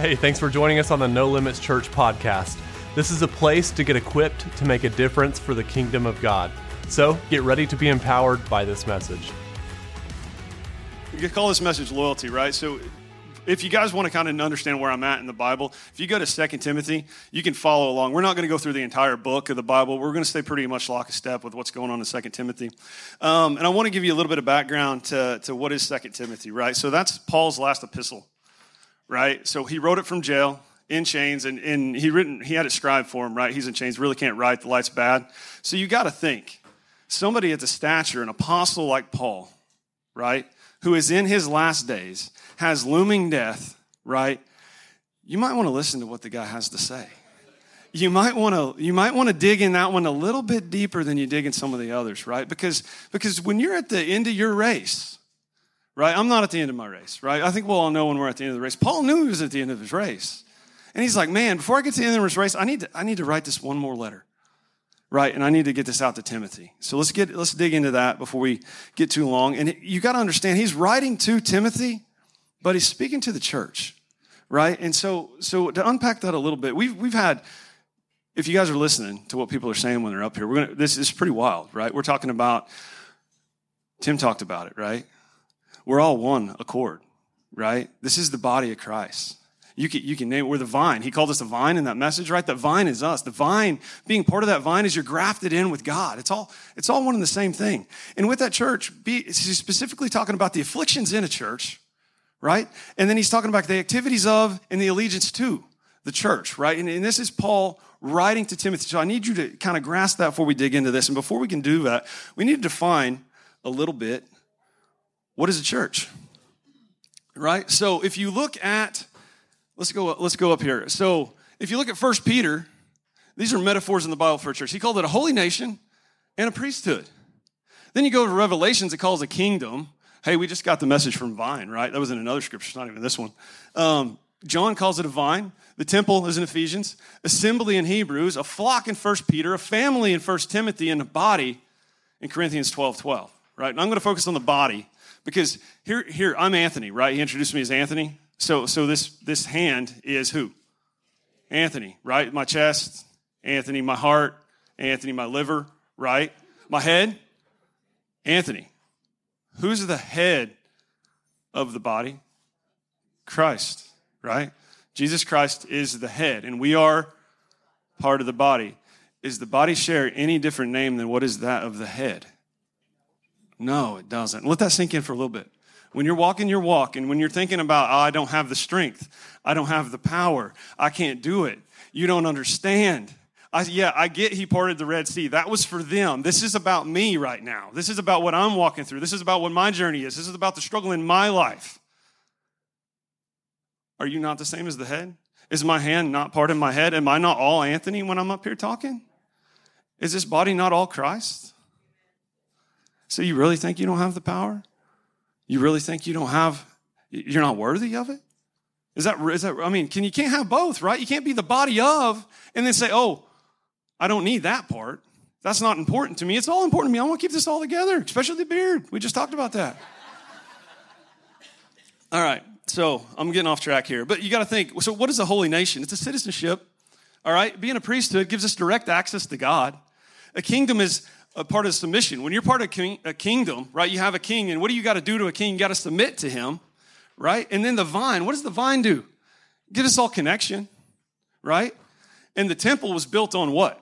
Hey, thanks for joining us on the No Limits Church podcast. This is a place to get equipped to make a difference for the kingdom of God. So get ready to be empowered by this message. You call this message loyalty, right? So if you guys want to kind of understand where I'm at in the Bible, if you go to 2 Timothy, you can follow along. We're not going to go through the entire book of the Bible. We're going to stay pretty much lock a step with what's going on in 2 Timothy. Um, and I want to give you a little bit of background to, to what is 2 Timothy, right? So that's Paul's last epistle right? So he wrote it from jail in chains, and, and he written he had it scribed for him, right? He's in chains, really can't write. The light's bad. So you got to think somebody at the stature, an apostle like Paul, right, who is in his last days, has looming death, right? You might want to listen to what the guy has to say. You might want to you might want to dig in that one a little bit deeper than you dig in some of the others, right? Because because when you're at the end of your race, right? I'm not at the end of my race, right? I think we'll all know when we're at the end of the race. Paul knew he was at the end of his race. And he's like, man, before I get to the end of this race, I need to, I need to write this one more letter. Right, and I need to get this out to Timothy. So let's get let's dig into that before we get too long. And you got to understand, he's writing to Timothy, but he's speaking to the church, right? And so so to unpack that a little bit, we've we've had if you guys are listening to what people are saying when they're up here, we're gonna this is pretty wild, right? We're talking about Tim talked about it, right? We're all one accord, right? This is the body of Christ. You can, you can name it. We're the vine. He called us the vine in that message, right? The vine is us. The vine, being part of that vine, is you're grafted in with God. It's all, it's all one and the same thing. And with that church, be, he's specifically talking about the afflictions in a church, right? And then he's talking about the activities of and the allegiance to the church, right? And, and this is Paul writing to Timothy. So I need you to kind of grasp that before we dig into this. And before we can do that, we need to define a little bit what is a church? Right? So if you look at let's go let's go up here. So if you look at First Peter, these are metaphors in the Bible for a church. He called it a holy nation and a priesthood. Then you go to Revelations, it calls a kingdom. Hey, we just got the message from Vine, right? That was in another scripture, it's not even this one. Um, John calls it a vine. The temple is in Ephesians. Assembly in Hebrews. A flock in First Peter. A family in First Timothy. And a body in Corinthians 12 12. Right? And I'm going to focus on the body because here, here, I'm Anthony, right? He introduced me as Anthony. So, so this, this hand is who? Anthony, right? My chest, Anthony, my heart, Anthony, my liver, right? My head, Anthony. Who's the head of the body? Christ, right? Jesus Christ is the head, and we are part of the body. Is the body share any different name than what is that of the head? No, it doesn't. Let that sink in for a little bit. When you're walking your walk and when you're thinking about, oh, I don't have the strength, I don't have the power, I can't do it, you don't understand. I, yeah, I get he parted the Red Sea. That was for them. This is about me right now. This is about what I'm walking through. This is about what my journey is. This is about the struggle in my life. Are you not the same as the head? Is my hand not part of my head? Am I not all Anthony when I'm up here talking? Is this body not all Christ? So you really think you don't have the power? You really think you don't have, you're not worthy of it? Is that, is that, I mean, can you can't have both, right? You can't be the body of and then say, oh, I don't need that part. That's not important to me. It's all important to me. I want to keep this all together, especially the beard. We just talked about that. all right, so I'm getting off track here. But you got to think so, what is a holy nation? It's a citizenship, all right? Being a priesthood gives us direct access to God. A kingdom is a part of submission. When you're part of a kingdom, right, you have a king, and what do you got to do to a king? You got to submit to him, right? And then the vine, what does the vine do? Get us all connection, right? And the temple was built on what?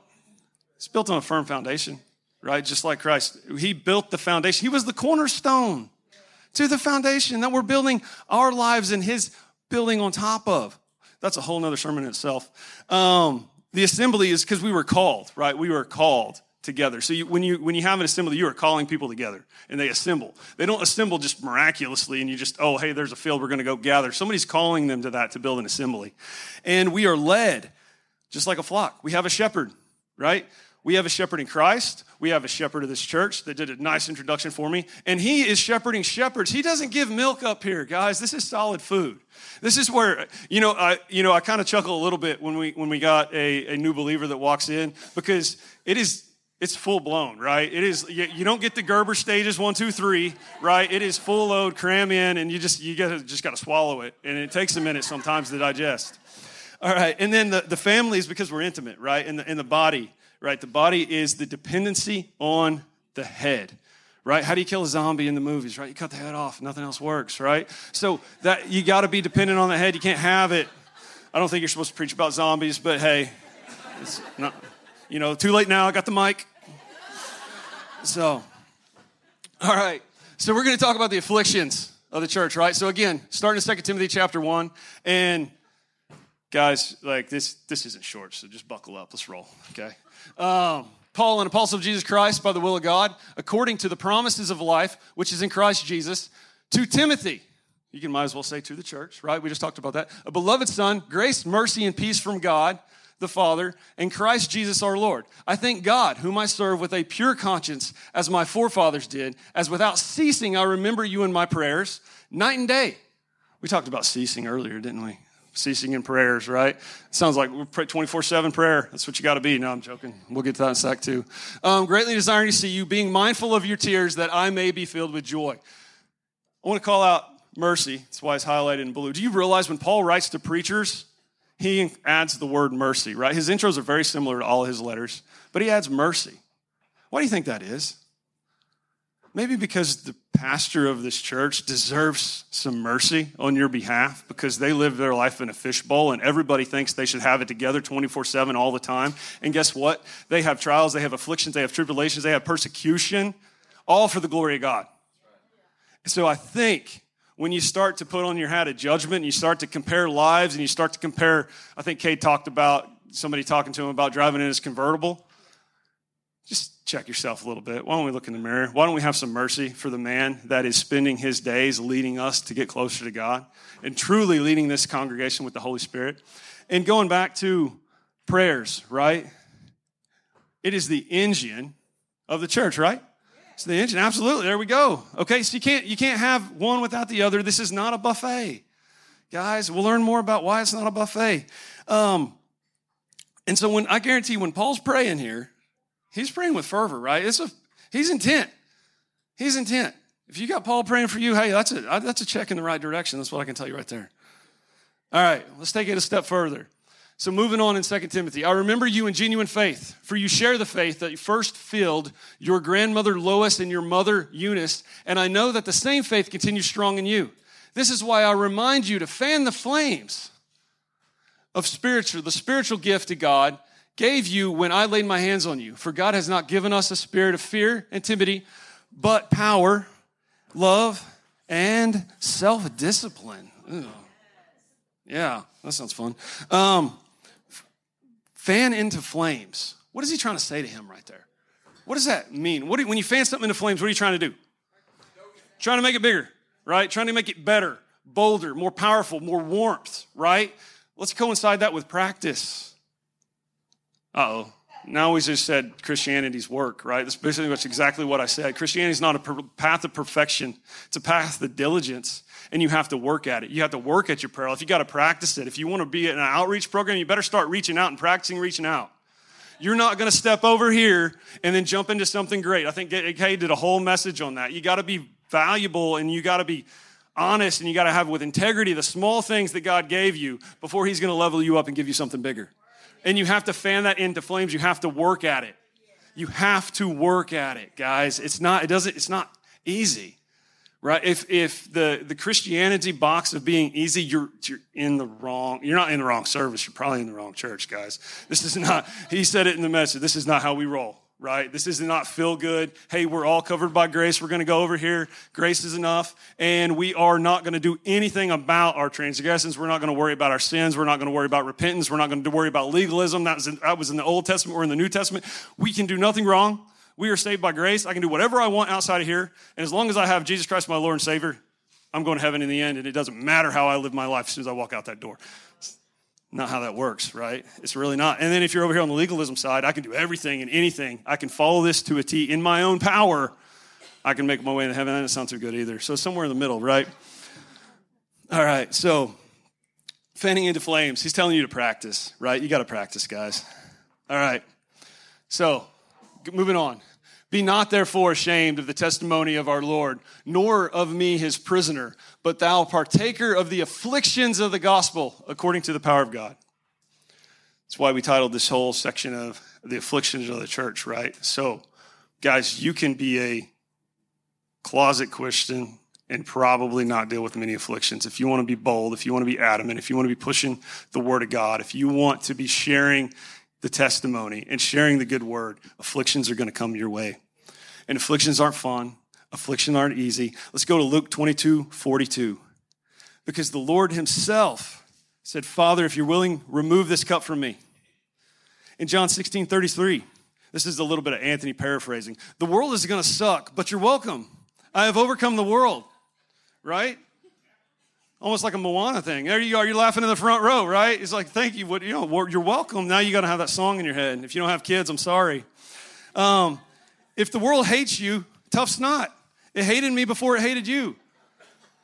It's built on a firm foundation, right? Just like Christ. He built the foundation. He was the cornerstone to the foundation that we're building our lives in his building on top of. That's a whole nother sermon in itself. Um, the assembly is because we were called, right? We were called together. So you, when you when you have an assembly, you are calling people together, and they assemble. They don't assemble just miraculously, and you just oh hey, there's a field, we're going to go gather. Somebody's calling them to that to build an assembly, and we are led just like a flock. We have a shepherd, right? We have a shepherd in Christ. We have a shepherd of this church that did a nice introduction for me. And he is shepherding shepherds. He doesn't give milk up here, guys. This is solid food. This is where, you know, I, you know, I kind of chuckle a little bit when we, when we got a, a new believer that walks in because it is, it's full blown, right? It is. You, don't get the Gerber stages one, two, three, right? It is full load, cram in, and you just you gotta, just got to swallow it, and it takes a minute sometimes to digest. All right, and then the, the family is because we're intimate, right? And the, and the body, right? The body is the dependency on the head, right? How do you kill a zombie in the movies, right? You cut the head off, nothing else works, right? So that you got to be dependent on the head. You can't have it. I don't think you're supposed to preach about zombies, but hey, it's not, you know, too late now. I got the mic. So, all right. So we're going to talk about the afflictions of the church, right? So again, starting in 2 Timothy chapter 1, and guys, like this, this isn't short, so just buckle up. Let's roll, okay? Um, Paul, an apostle of Jesus Christ by the will of God, according to the promises of life, which is in Christ Jesus, to Timothy. You can might as well say to the church, right? We just talked about that. A beloved son, grace, mercy, and peace from God, the Father, and Christ Jesus our Lord. I thank God, whom I serve with a pure conscience, as my forefathers did, as without ceasing I remember you in my prayers, night and day. We talked about ceasing earlier, didn't we? ceasing in prayers, right? Sounds like we're 24 7 prayer. That's what you got to be. No, I'm joking. We'll get to that in a sec, too. Um, greatly desiring to see you, being mindful of your tears, that I may be filled with joy. I want to call out mercy. That's why it's highlighted in blue. Do you realize when Paul writes to preachers, he adds the word mercy, right? His intros are very similar to all his letters, but he adds mercy. Why do you think that is? Maybe because the pastor of this church deserves some mercy on your behalf because they live their life in a fishbowl and everybody thinks they should have it together 24 7 all the time. And guess what? They have trials, they have afflictions, they have tribulations, they have persecution, all for the glory of God. So I think when you start to put on your hat of judgment and you start to compare lives and you start to compare, I think Kate talked about somebody talking to him about driving in his convertible just check yourself a little bit. Why don't we look in the mirror? Why don't we have some mercy for the man that is spending his days leading us to get closer to God and truly leading this congregation with the Holy Spirit? And going back to prayers, right? It is the engine of the church, right? It's the engine. Absolutely. There we go. Okay, so you can't you can't have one without the other. This is not a buffet. Guys, we'll learn more about why it's not a buffet. Um, and so when I guarantee when Paul's praying here, He's praying with fervor, right? It's a, he's intent. He's intent. If you got Paul praying for you, hey, that's a, that's a check in the right direction. That's what I can tell you right there. All right, let's take it a step further. So, moving on in 2 Timothy, I remember you in genuine faith, for you share the faith that first filled your grandmother Lois and your mother Eunice, and I know that the same faith continues strong in you. This is why I remind you to fan the flames of spiritual, the spiritual gift of God gave you when I laid my hands on you. For God has not given us a spirit of fear and timidity, but power, love, and self discipline. Yeah, that sounds fun. Um, fan into flames. What is he trying to say to him right there? What does that mean? What do, when you fan something into flames, what are you trying to do? Trying to make it bigger, right? Trying to make it better, bolder, more powerful, more warmth, right? Let's coincide that with practice Uh oh. Now we just said Christianity's work, right? That's basically that's exactly what I said. Christianity is not a path of perfection. It's a path of diligence, and you have to work at it. You have to work at your prayer life. You got to practice it. If you want to be in an outreach program, you better start reaching out and practicing reaching out. You're not going to step over here and then jump into something great. I think Kay did a whole message on that. You got to be valuable and you got to be honest and you got to have with integrity the small things that God gave you before He's going to level you up and give you something bigger. And you have to fan that into flames. You have to work at it. You have to work at it, guys. It's not, it doesn't, it's not easy. Right? If if the, the Christianity box of being easy, you're you're in the wrong, you're not in the wrong service, you're probably in the wrong church, guys. This is not, he said it in the message, this is not how we roll right? This is not feel good. Hey, we're all covered by grace. We're going to go over here. Grace is enough. And we are not going to do anything about our transgressions. We're not going to worry about our sins. We're not going to worry about repentance. We're not going to worry about legalism. That was, in, that was in the Old Testament or in the New Testament. We can do nothing wrong. We are saved by grace. I can do whatever I want outside of here. And as long as I have Jesus Christ, my Lord and Savior, I'm going to heaven in the end. And it doesn't matter how I live my life as soon as I walk out that door not how that works, right? It's really not. And then if you're over here on the legalism side, I can do everything and anything. I can follow this to a T in my own power. I can make my way into heaven. That doesn't sound too good either. So somewhere in the middle, right? All right. So fanning into flames. He's telling you to practice, right? You got to practice, guys. All right. So moving on. Be not therefore ashamed of the testimony of our Lord, nor of me his prisoner, but thou partaker of the afflictions of the gospel according to the power of God. That's why we titled this whole section of the afflictions of the church, right? So, guys, you can be a closet Christian and probably not deal with many afflictions. If you want to be bold, if you want to be adamant, if you want to be pushing the word of God, if you want to be sharing the testimony and sharing the good word, afflictions are going to come your way. And afflictions aren't fun, afflictions aren't easy. Let's go to Luke 22 42. Because the Lord Himself said, Father, if you're willing, remove this cup from me. In John 16 33, this is a little bit of Anthony paraphrasing. The world is going to suck, but you're welcome. I have overcome the world, right? Almost like a Moana thing. There you are. You're laughing in the front row, right? It's like, thank you. What, you know, you're welcome. Now you got to have that song in your head. If you don't have kids, I'm sorry. Um, if the world hates you, tough snot. It hated me before it hated you.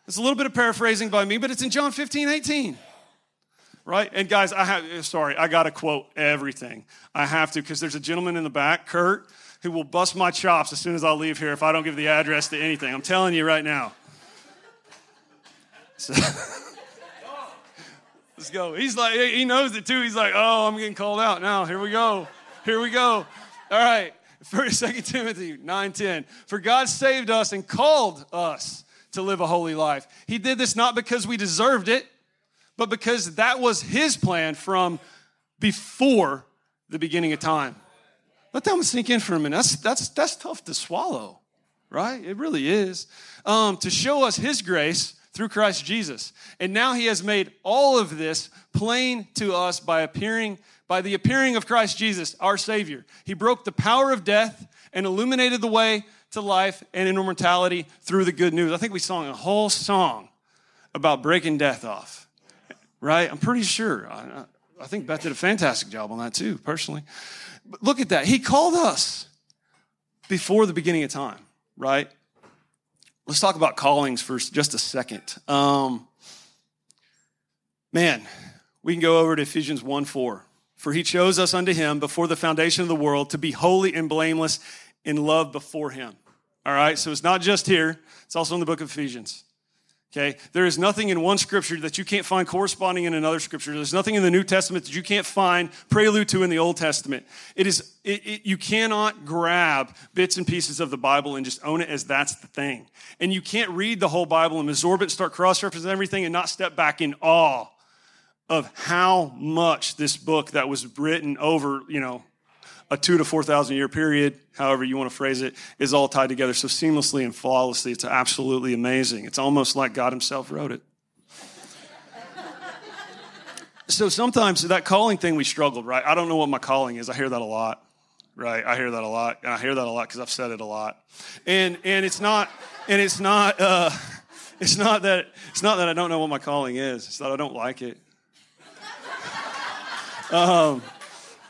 It's a little bit of paraphrasing by me, but it's in John 15, 18. Right? And guys, I have, sorry, I got to quote everything. I have to because there's a gentleman in the back, Kurt, who will bust my chops as soon as I leave here if I don't give the address to anything. I'm telling you right now. So, let's go. He's like, he knows it too. He's like, oh, I'm getting called out now. Here we go. Here we go. All right. First, 2 Timothy 9:10. For God saved us and called us to live a holy life. He did this not because we deserved it, but because that was his plan from before the beginning of time. Let that one sink in for a minute. That's, that's, that's tough to swallow, right? It really is. Um, to show us his grace through Christ Jesus. And now he has made all of this plain to us by appearing by the appearing of Christ Jesus, our Savior. He broke the power of death and illuminated the way to life and immortality through the good news. I think we sang a whole song about breaking death off, right? I'm pretty sure. I, I think Beth did a fantastic job on that too, personally. But look at that. He called us before the beginning of time, right? Let's talk about callings for just a second. Um, man, we can go over to Ephesians 1 4. For he chose us unto him before the foundation of the world to be holy and blameless in love before him. All right, so it's not just here, it's also in the book of Ephesians. Okay, there is nothing in one scripture that you can't find corresponding in another scripture. There's nothing in the New Testament that you can't find prelude to in the Old Testament. It is it, it, you cannot grab bits and pieces of the Bible and just own it as that's the thing. And you can't read the whole Bible and absorb it, start cross-referencing everything, and not step back in awe of how much this book that was written over, you know, a two to 4,000 year period, however you want to phrase it, is all tied together so seamlessly and flawlessly. It's absolutely amazing. It's almost like God Himself wrote it. so sometimes that calling thing we struggled, right? I don't know what my calling is. I hear that a lot, right? I hear that a lot. And I hear that a lot because I've said it a lot. And, and it's not, and it's not, uh, it's not that, it's not that I don't know what my calling is. It's that I don't like it. Um,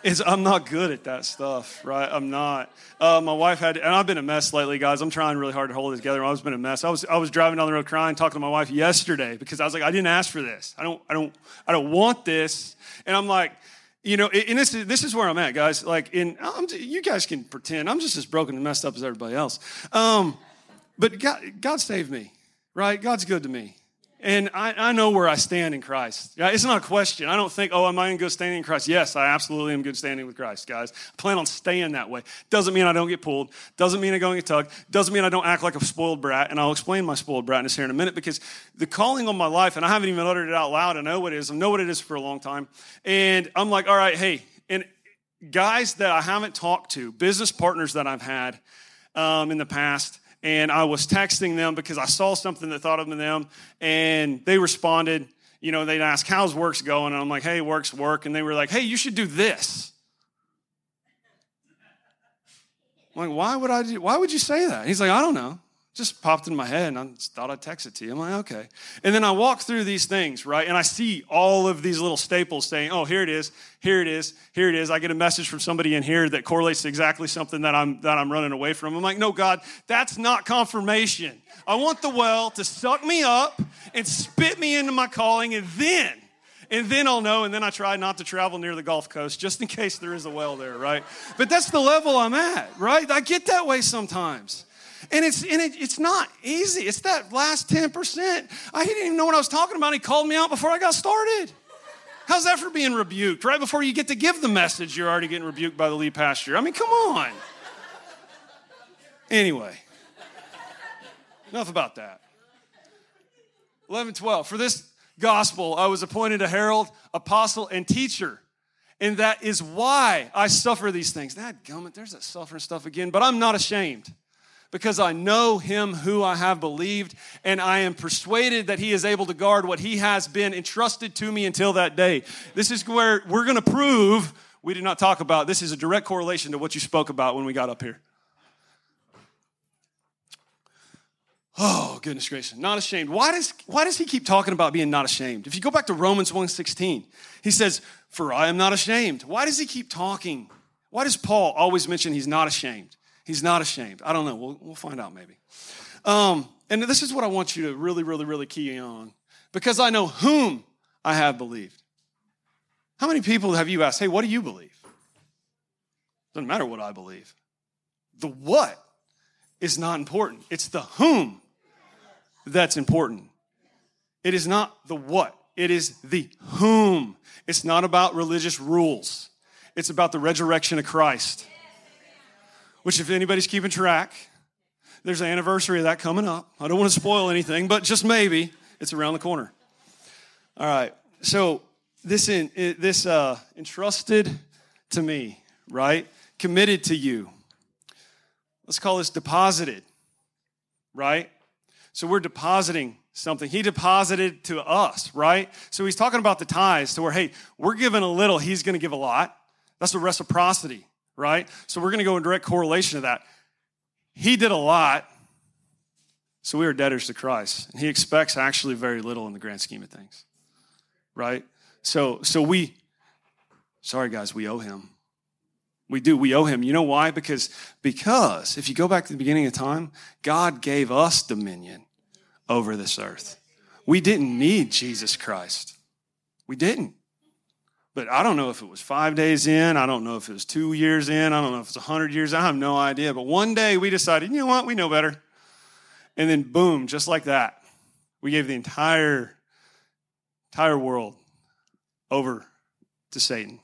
is I'm not good at that stuff, right? I'm not. Uh, my wife had, and I've been a mess lately, guys. I'm trying really hard to hold it together. I've been a mess. I was, I was driving down the road crying, talking to my wife yesterday because I was like, I didn't ask for this. I don't, I don't, I don't want this. And I'm like, you know, and this is, this is where I'm at, guys. Like, in, I'm, you guys can pretend I'm just as broken and messed up as everybody else. Um, but God, God saved me, right? God's good to me. And I, I, know where I stand in Christ. Yeah, it's not a question. I don't think, oh, am I in good standing in Christ? Yes, I absolutely am good standing with Christ, guys. I plan on staying that way. Doesn't mean I don't get pulled. Doesn't mean I don't get tugged. Doesn't mean I don't act like a spoiled brat. And I'll explain my spoiled bratness here in a minute because the calling on my life, and I haven't even uttered it out loud. I know what it is. I know what it is for a long time. And I'm like, all right, hey, and guys that I haven't talked to, business partners that I've had um, in the past, and I was texting them because I saw something that thought of them, and they responded. You know, they'd ask, "How's works going?" And I'm like, "Hey, works work," and they were like, "Hey, you should do this." I'm like, "Why would I do? Why would you say that?" He's like, "I don't know." Just popped in my head and I thought I'd text it to you. I'm like, okay. And then I walk through these things, right? And I see all of these little staples saying, oh, here it is, here it is, here it is. I get a message from somebody in here that correlates to exactly something that I'm that I'm running away from. I'm like, no, God, that's not confirmation. I want the well to suck me up and spit me into my calling, and then, And then I'll know, and then I try not to travel near the Gulf Coast just in case there is a well there, right? But that's the level I'm at, right? I get that way sometimes. And it's and it, it's not easy. It's that last 10%. I didn't even know what I was talking about. He called me out before I got started. How's that for being rebuked? Right before you get to give the message, you're already getting rebuked by the lead pastor. I mean, come on. Anyway, enough about that. 11, 12. For this gospel, I was appointed a herald, apostle, and teacher. And that is why I suffer these things. That gummit, there's that suffering stuff again, but I'm not ashamed because I know him who I have believed, and I am persuaded that he is able to guard what he has been entrusted to me until that day. This is where we're going to prove we did not talk about. This is a direct correlation to what you spoke about when we got up here. Oh, goodness gracious. Not ashamed. Why does, why does he keep talking about being not ashamed? If you go back to Romans 1.16, he says, for I am not ashamed. Why does he keep talking? Why does Paul always mention he's not ashamed? He's not ashamed. I don't know. We'll, we'll find out maybe. Um, and this is what I want you to really, really, really key on because I know whom I have believed. How many people have you asked, hey, what do you believe? Doesn't matter what I believe. The what is not important, it's the whom that's important. It is not the what, it is the whom. It's not about religious rules, it's about the resurrection of Christ. Which, if anybody's keeping track, there's an anniversary of that coming up. I don't want to spoil anything, but just maybe it's around the corner. All right. So this in, this uh, entrusted to me, right? Committed to you. Let's call this deposited, right? So we're depositing something. He deposited to us, right? So he's talking about the ties to where, hey, we're giving a little, he's going to give a lot. That's the reciprocity, right? So we're going to go in direct correlation to that. He did a lot, so we are debtors to Christ. And he expects actually very little in the grand scheme of things, right? So, so we, sorry guys, we owe him. We do. We owe him. You know why? Because, because if you go back to the beginning of time, God gave us dominion over this earth. We didn't need Jesus Christ. We didn't. But I don't know if it was five days in. I don't know if it was two years in. I don't know if it's a hundred years. I have no idea. But one day we decided, you know what? We know better. And then boom, just like that, we gave the entire, entire world over to Satan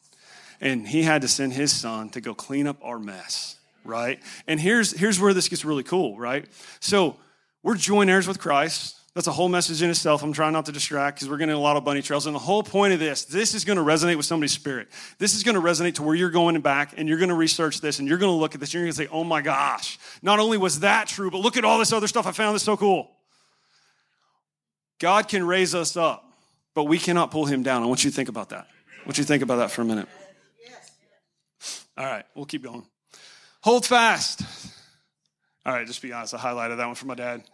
and he had to send his son to go clean up our mess, right? And here's, here's where this gets really cool, right? So we're joint heirs with Christ. That's a whole message in itself. I'm trying not to distract because we're getting a lot of bunny trails. And the whole point of this, this is going to resonate with somebody's spirit. This is going to resonate to where you're going back and you're going to research this and you're going to look at this and you're going to say, oh my gosh, not only was that true, but look at all this other stuff I found that's so cool. God can raise us up, but we cannot pull him down. I want you to think about that. I want you to think about that for a minute. All right, we'll keep going. Hold fast. All right, just be honest, I highlighted that one for my dad.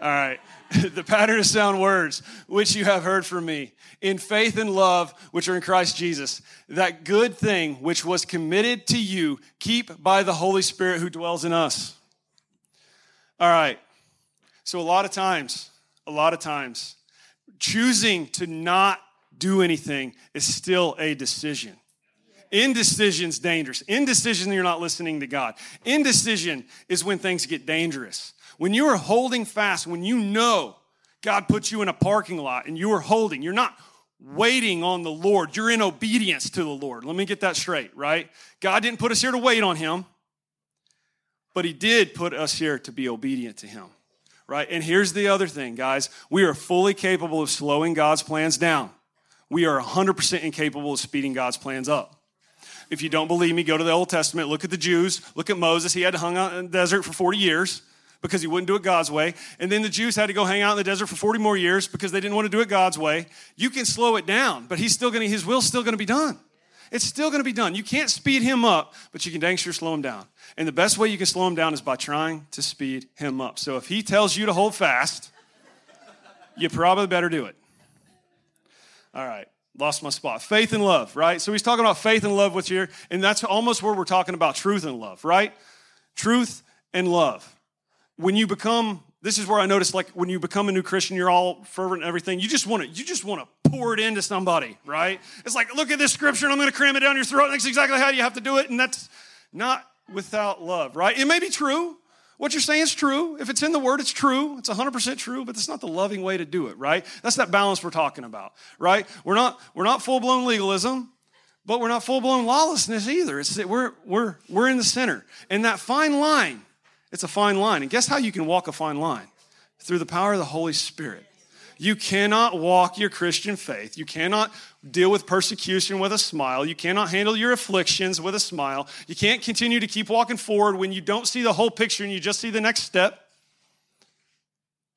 All right. the pattern of sound words, which you have heard from me, in faith and love, which are in Christ Jesus. That good thing which was committed to you, keep by the Holy Spirit who dwells in us. All right. So, a lot of times, a lot of times, choosing to not do anything is still a decision. Indecision's dangerous. Indecision, you're not listening to God. Indecision is when things get dangerous. When you are holding fast, when you know God put you in a parking lot and you are holding, you're not waiting on the Lord. You're in obedience to the Lord. Let me get that straight, right? God didn't put us here to wait on Him, but He did put us here to be obedient to Him, right? And here's the other thing, guys we are fully capable of slowing God's plans down. We are 100% incapable of speeding God's plans up. If you don't believe me, go to the Old Testament, look at the Jews, look at Moses. He had to hang out in the desert for 40 years because he wouldn't do it God's way. And then the Jews had to go hang out in the desert for 40 more years because they didn't want to do it God's way. You can slow it down, but he's still going to, his will's still going to be done. It's still going to be done. You can't speed him up, but you can dang sure slow him down. And the best way you can slow him down is by trying to speed him up. So if he tells you to hold fast, you probably better do it. All right lost my spot. Faith and love, right? So he's talking about faith and love with you, and that's almost where we're talking about truth and love, right? Truth and love. When you become This is where I notice, like, when you become a new Christian, you're all fervent and everything. You just want to, you just want to pour it into somebody, right? It's like, look at this scripture, and I'm going to cram it down your throat. And that's exactly how you have to do it, and that's not without love, right? It may be true. What you're saying is true. If it's in the word, it's true. It's 100% true, but that's not the loving way to do it, right? That's that balance we're talking about, right? We're not we're not full-blown legalism, but we're not full-blown lawlessness either. It's we're we're we're in the center. And that fine line, it's a fine line. And guess how you can walk a fine line? Through the power of the Holy Spirit. You cannot walk your Christian faith. You cannot deal with persecution with a smile. You cannot handle your afflictions with a smile. You can't continue to keep walking forward when you don't see the whole picture and you just see the next step.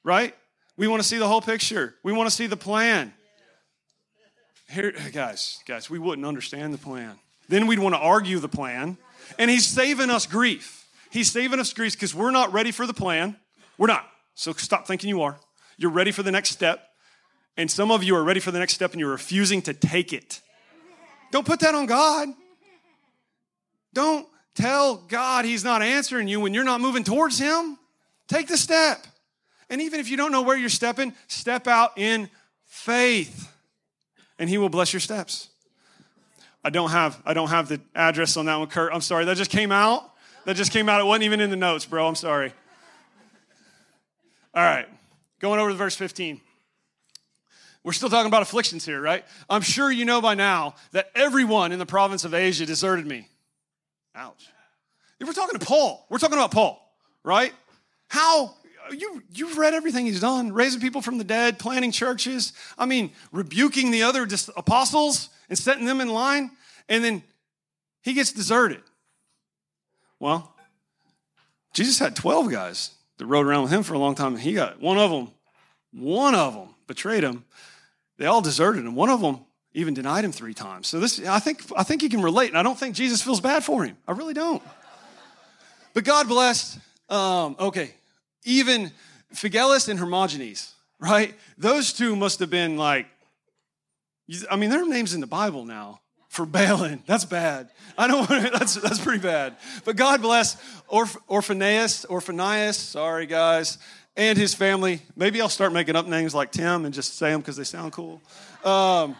Right? We want to see the whole picture. We want to see the plan. Here, guys, guys, we wouldn't understand the plan. Then we'd want to argue the plan. And he's saving us grief. He's saving us grief because we're not ready for the plan. We're not. So stop thinking you are. You're ready for the next step. And some of you are ready for the next step and you're refusing to take it. Don't put that on God. Don't tell God He's not answering you when you're not moving towards Him. Take the step. And even if you don't know where you're stepping, step out in faith and He will bless your steps. I don't have I don't have the address on that one, Kurt. I'm sorry. That just came out. That just came out. It wasn't even in the notes, bro. I'm sorry. All right. Going over to verse 15. We're still talking about afflictions here, right? I'm sure you know by now that everyone in the province of Asia deserted me. Ouch. If we're talking to Paul, we're talking about Paul, right? How you you've read everything he's done, raising people from the dead, planting churches. I mean, rebuking the other apostles and setting them in line, and then he gets deserted. Well, Jesus had 12 guys that rode around with him for a long time, and he got one of them, one of them betrayed him. They all deserted him. One of them even denied him three times. So this, I think, I think he can relate, and I don't think Jesus feels bad for him. I really don't. But God blessed. Um, okay, even Phygellus and Hermogenes, right? Those two must have been like, I mean, their names in the Bible now for bailing. That's bad. I don't want to, that's, that's pretty bad. But God bless Orph, Orphanias, sorry guys, and his family. Maybe I'll start making up names like Tim and just say them because they sound cool. Um,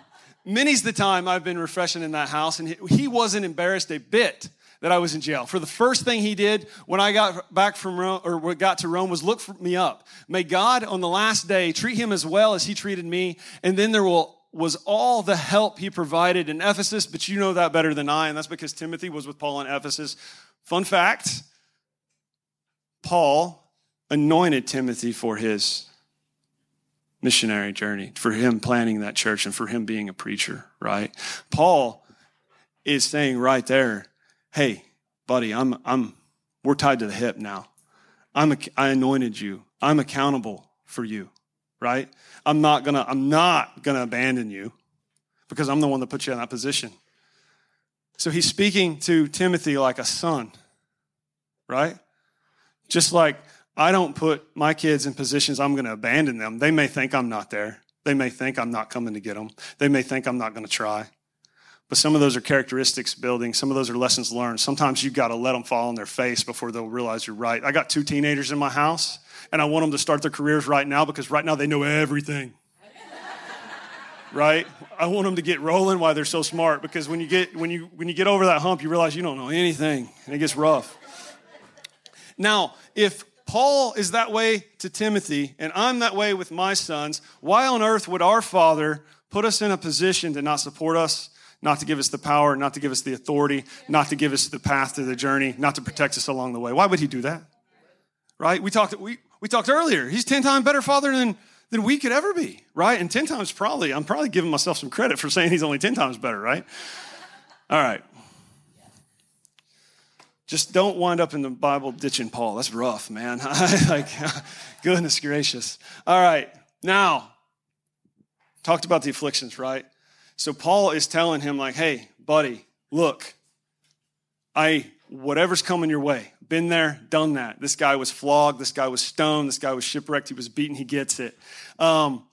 many's the time I've been refreshing in that house, and he wasn't embarrassed a bit that I was in jail. For the first thing he did when I got back from Rome, or got to Rome, was look me up. May God on the last day treat him as well as he treated me, and then there will was all the help he provided in Ephesus, but you know that better than I, and that's because Timothy was with Paul in Ephesus. Fun fact Paul anointed Timothy for his missionary journey, for him planning that church and for him being a preacher, right? Paul is saying right there, hey, buddy, I'm, I'm, we're tied to the hip now. I'm, I anointed you. I'm accountable for you, right? I'm not gonna, I'm not gonna abandon you because I'm the one that put you in that position. So he's speaking to Timothy like a son, right? Just like I don't put my kids in positions I'm to abandon them. They may think I'm not there. They may think I'm not coming to get them. They may think I'm not to try. But some of those are characteristics building. Some of those are lessons learned. Sometimes you've got to let them fall on their face before they'll realize you're right. I got two teenagers in my house, and I want them to start their careers right now because right now they know everything. right? I want them to get rolling while they're so smart because when you get when you when you get over that hump, you realize you don't know anything, and it gets rough. Now, if Paul is that way to Timothy, and I'm that way with my sons. Why on earth would our Father put us in a position to not support us, not to give us the power, not to give us the authority, not to give us the path to the journey, not to protect us along the way? Why would he do that? Right? We talked, we, we talked earlier. He's 10 times better father than, than we could ever be, right? And 10 times probably, I'm probably giving myself some credit for saying he's only 10 times better, right? All right. Just don't wind up in the Bible ditching Paul. That's rough, man. like, goodness gracious. All right, now, talked about the afflictions, right? So Paul is telling him, like, hey, buddy, look, I whatever's coming your way. Been there, done that. This guy was flogged. This guy was stoned. This guy was shipwrecked. He was beaten. He gets it. Um,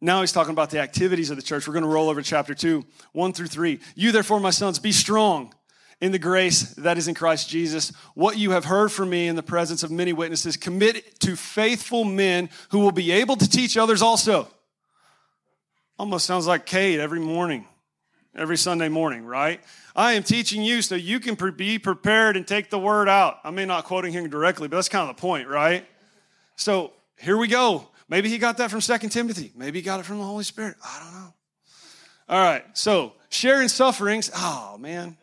now he's talking about the activities of the church. We're going to roll over to chapter 2, 1 through 3. You, therefore, my sons, be strong in the grace that is in Christ Jesus. What you have heard from me in the presence of many witnesses, commit to faithful men who will be able to teach others also. Almost sounds like Kate every morning, every Sunday morning, right? I am teaching you so you can be prepared and take the word out. I may not quoting him directly, but that's kind of the point, right? So here we go. Maybe he got that from Second Timothy. Maybe he got it from the Holy Spirit. I don't know. All right. So sharing sufferings. Oh man.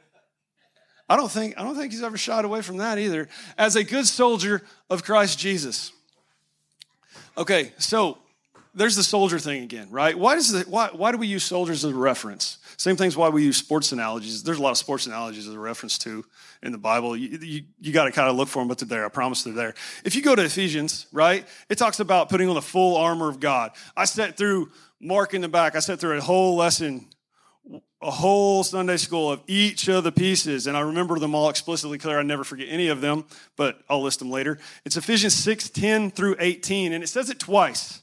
I don't think I don't think he's ever shied away from that either. As a good soldier of Christ Jesus. Okay, so there's the soldier thing again, right? Why does the, why why do we use soldiers as a reference? Same thing's why we use sports analogies. There's a lot of sports analogies as a reference to in the Bible. You, you, you got to kind of look for them, but they're there. I promise they're there. If you go to Ephesians, right, it talks about putting on the full armor of God. I sat through Mark in the back. I sat through a whole lesson, a whole Sunday school of each of the pieces, and I remember them all explicitly clear. I never forget any of them, but I'll list them later. It's Ephesians 6, 10 through 18, and it says it twice,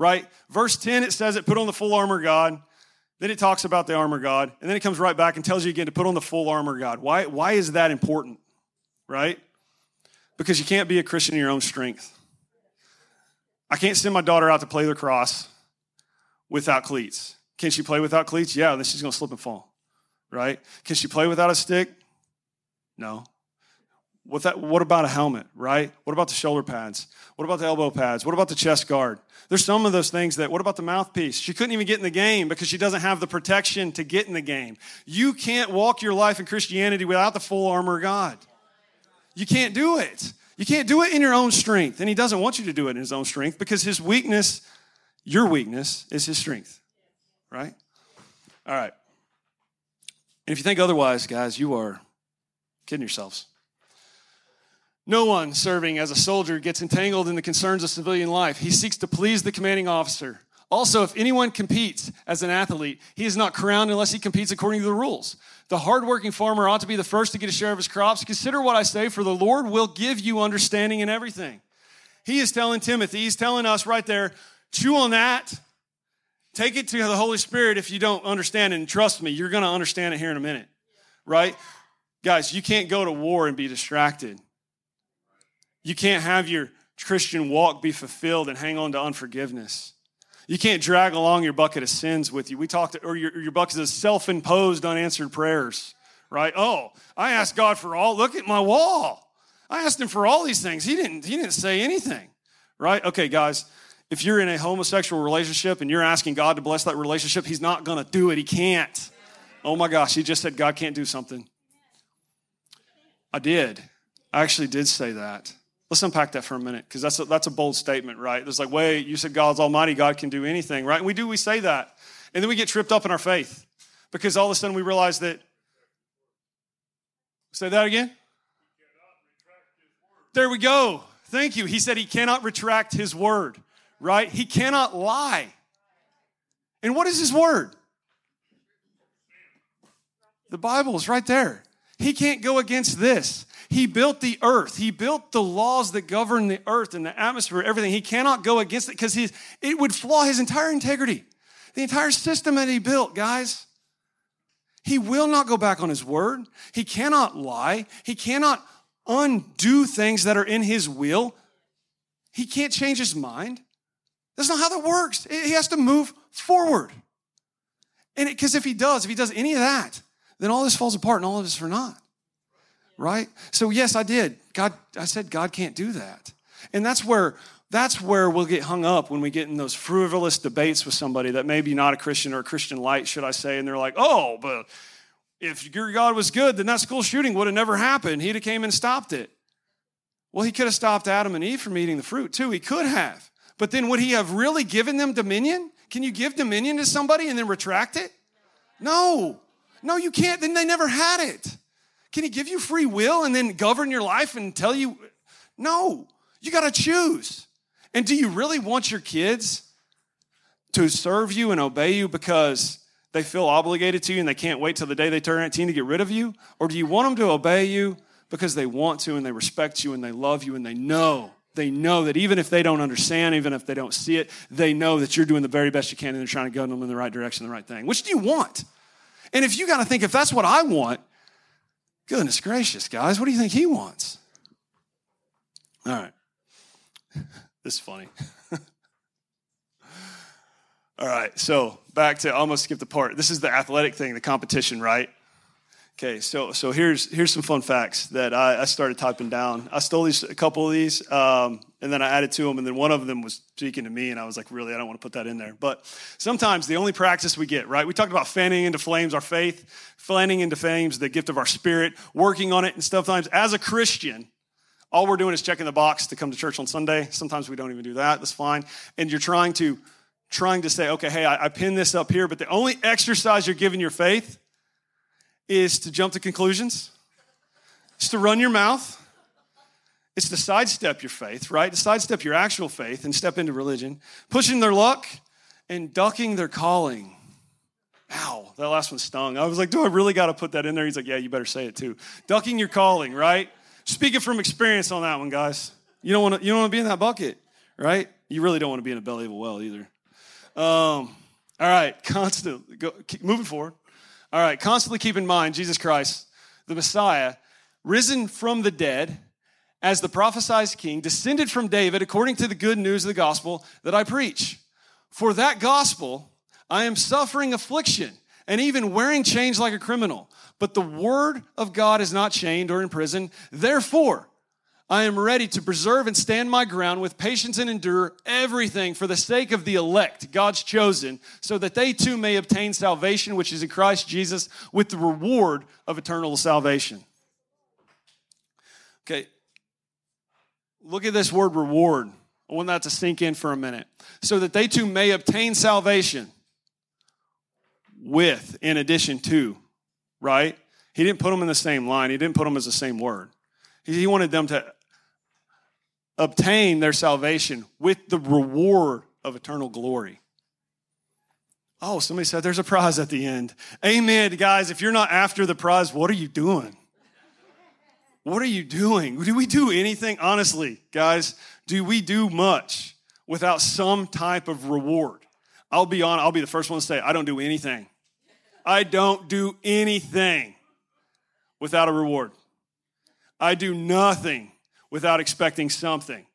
right? Verse 10, it says it, put on the full armor God. Then it talks about the armor God, and then it comes right back and tells you again to put on the full armor God. Why, why is that important? Right? Because you can't be a Christian in your own strength. I can't send my daughter out to play lacrosse without cleats. Can she play without cleats? Yeah, then she's going to slip and fall. Right? Can she play without a stick? No. What, that, what about a helmet, right? What about the shoulder pads? What about the elbow pads? What about the chest guard? There's some of those things that, what about the mouthpiece? She couldn't even get in the game because she doesn't have the protection to get in the game. You can't walk your life in Christianity without the full armor of God. You can't do it. You can't do it in your own strength. And He doesn't want you to do it in His own strength because His weakness, your weakness, is His strength, right? All right. And if you think otherwise, guys, you are kidding yourselves. No one serving as a soldier gets entangled in the concerns of civilian life. He seeks to please the commanding officer. Also, if anyone competes as an athlete, he is not crowned unless he competes according to the rules. The hardworking farmer ought to be the first to get a share of his crops. Consider what I say, for the Lord will give you understanding in everything. He is telling Timothy, he's telling us right there, chew on that. Take it to the Holy Spirit if you don't understand it. And trust me, you're going to understand it here in a minute, right? Guys, you can't go to war and be distracted. You can't have your Christian walk be fulfilled and hang on to unforgiveness. You can't drag along your bucket of sins with you. We talked, or your, your bucket of self imposed unanswered prayers, right? Oh, I asked God for all, look at my wall. I asked him for all these things. He didn't, he didn't say anything, right? Okay, guys, if you're in a homosexual relationship and you're asking God to bless that relationship, he's not going to do it. He can't. Oh my gosh, he just said God can't do something. I did. I actually did say that. Let's unpack that for a minute because that's a, that's a bold statement, right? There's like, wait, you said God's almighty, God can do anything, right? And we do, we say that. And then we get tripped up in our faith because all of a sudden we realize that. Say that again? There we go. Thank you. He said he cannot retract his word, right? He cannot lie. And what is his word? The Bible is right there. He can't go against this. He built the earth. He built the laws that govern the earth and the atmosphere, everything. He cannot go against it because it would flaw his entire integrity. The entire system that he built, guys. He will not go back on his word. He cannot lie. He cannot undo things that are in his will. He can't change his mind. That's not how that works. He has to move forward. And because if he does, if he does any of that, then all this falls apart and all of this for naught right? So yes, I did. God, I said God can't do that. And that's where that's where we'll get hung up when we get in those frivolous debates with somebody that maybe not a Christian or a Christian light, should I say, and they're like, oh, but if your God was good, then that school shooting would have never happened. He'd have came and stopped it. Well, he could have stopped Adam and Eve from eating the fruit too. He could have. But then would he have really given them dominion? Can you give dominion to somebody and then retract it? No. No, you can't. Then they never had it. Can he give you free will and then govern your life and tell you? No, you got to choose. And do you really want your kids to serve you and obey you because they feel obligated to you and they can't wait till the day they turn 18 to get rid of you? Or do you want them to obey you because they want to and they respect you and they love you and they know? They know that even if they don't understand, even if they don't see it, they know that you're doing the very best you can and they're trying to go them in the right direction, the right thing. Which do you want? And if you got to think, if that's what I want, Goodness gracious, guys, what do you think he wants? All right. This is funny. All right, so back to almost skip the part. This is the athletic thing, the competition, right? Okay, so so here's here's some fun facts that I, I started typing down. I stole these a couple of these, um, and then I added to them, and then one of them was speaking to me, and I was like, really, I don't want to put that in there. But sometimes the only practice we get, right? We talked about fanning into flames our faith, fanning into flames the gift of our spirit, working on it, and sometimes as a Christian, all we're doing is checking the box to come to church on Sunday. Sometimes we don't even do that. That's fine. And you're trying to trying to say, okay, hey, I, I pin this up here, but the only exercise you're giving your faith is to jump to conclusions. It's to run your mouth. It's to sidestep your faith, right? To sidestep your actual faith and step into religion. Pushing their luck and ducking their calling. Ow, that last one stung. I was like, do I really got to put that in there? He's like, yeah, you better say it too. Ducking your calling, right? Speaking from experience on that one, guys. You don't want to. You don't want to be in that bucket, right? You really don't want to be in a belly of a well either. Um, all right, constant. Go, keep moving forward. All right, constantly keep in mind Jesus Christ, the Messiah, risen from the dead as the prophesied king, descended from David according to the good news of the gospel that I preach. For that gospel, I am suffering affliction and even wearing chains like a criminal. But the word of God is not chained or in prison. Therefore, I am ready to preserve and stand my ground with patience and endure everything for the sake of the elect, God's chosen, so that they too may obtain salvation, which is in Christ Jesus, with the reward of eternal salvation. Okay, look at this word reward. I want that to sink in for a minute. So that they too may obtain salvation with, in addition to, right? He didn't put them in the same line, he didn't put them as the same word. He wanted them to obtain their salvation with the reward of eternal glory. Oh, somebody said there's a prize at the end. Amen, guys. If you're not after the prize, what are you doing? What are you doing? Do we do anything? Honestly, guys, do we do much without some type of reward? I'll be on, I'll be the first one to say, I don't do anything. I don't do anything without a reward. I do nothing without expecting something.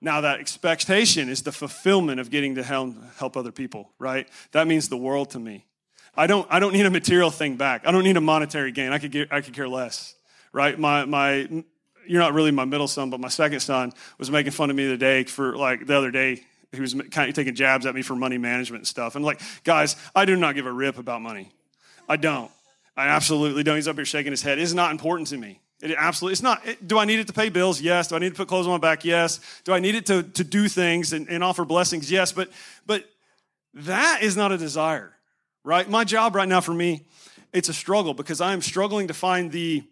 Now, that expectation is the fulfillment of getting to help other people, right? That means the world to me. I don't, I don't need a material thing back. I don't need a monetary gain. I could, get, I could care less, right? My, my, you're not really my middle son, but my second son was making fun of me the day for like the other day. He was kind of taking jabs at me for money management and stuff. And like, guys, I do not give a rip about money. I don't. I absolutely don't. He's up here shaking his head. It's not important to me. It absolutely, it's not, do I need it to pay bills? Yes. Do I need to put clothes on my back? Yes. Do I need it to, to do things and, and offer blessings? Yes. But, but that is not a desire, right? My job right now for me, it's a struggle because I am struggling to find the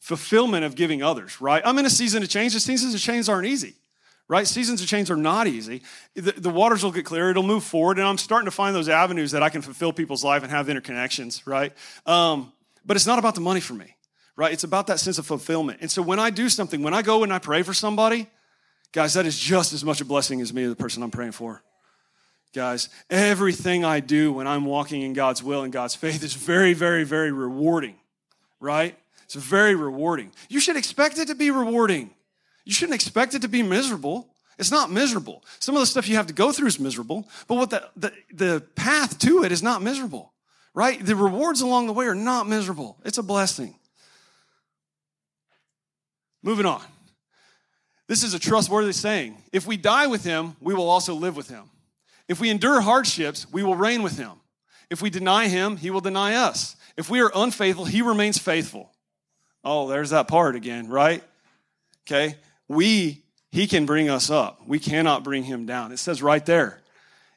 fulfillment of giving others, right? I'm in a season of change. The seasons of change aren't easy, right? Seasons of change are not easy. The, the waters will get clear, it'll move forward, and I'm starting to find those avenues that I can fulfill people's life and have interconnections, right? Um, but it's not about the money for me right? It's about that sense of fulfillment. And so when I do something, when I go and I pray for somebody, guys, that is just as much a blessing as me, the person I'm praying for. Guys, everything I do when I'm walking in God's will and God's faith is very, very, very rewarding, right? It's very rewarding. You should expect it to be rewarding. You shouldn't expect it to be miserable. It's not miserable. Some of the stuff you have to go through is miserable, but what the, the, the path to it is not miserable, right? The rewards along the way are not miserable. It's a blessing. Moving on. This is a trustworthy saying. If we die with him, we will also live with him. If we endure hardships, we will reign with him. If we deny him, he will deny us. If we are unfaithful, he remains faithful. Oh, there's that part again, right? Okay. We, he can bring us up. We cannot bring him down. It says right there.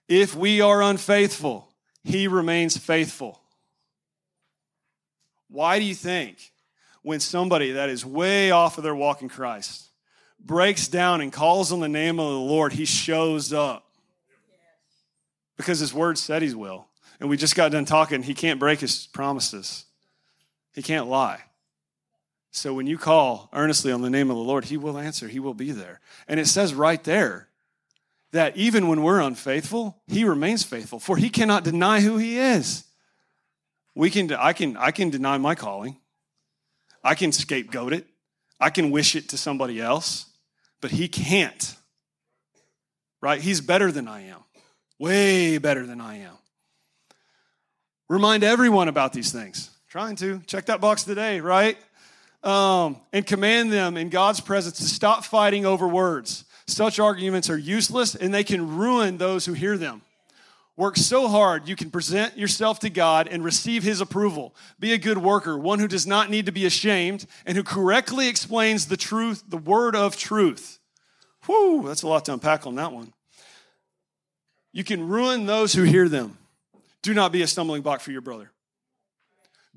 If we are unfaithful, he remains faithful. Why do you think when somebody that is way off of their walk in Christ breaks down and calls on the name of the Lord, he shows up. Because his word said he will. And we just got done talking, he can't break his promises, he can't lie. So when you call earnestly on the name of the Lord, he will answer, he will be there. And it says right there that even when we're unfaithful, he remains faithful, for he cannot deny who he is. We can, I, can, I can deny my calling. I can scapegoat it. I can wish it to somebody else, but he can't. Right? He's better than I am. Way better than I am. Remind everyone about these things. Trying to. Check that box today, right? Um, and command them in God's presence to stop fighting over words. Such arguments are useless and they can ruin those who hear them. Work so hard you can present yourself to God and receive His approval. Be a good worker, one who does not need to be ashamed and who correctly explains the truth, the word of truth. Whew, that's a lot to unpack on that one. You can ruin those who hear them. Do not be a stumbling block for your brother.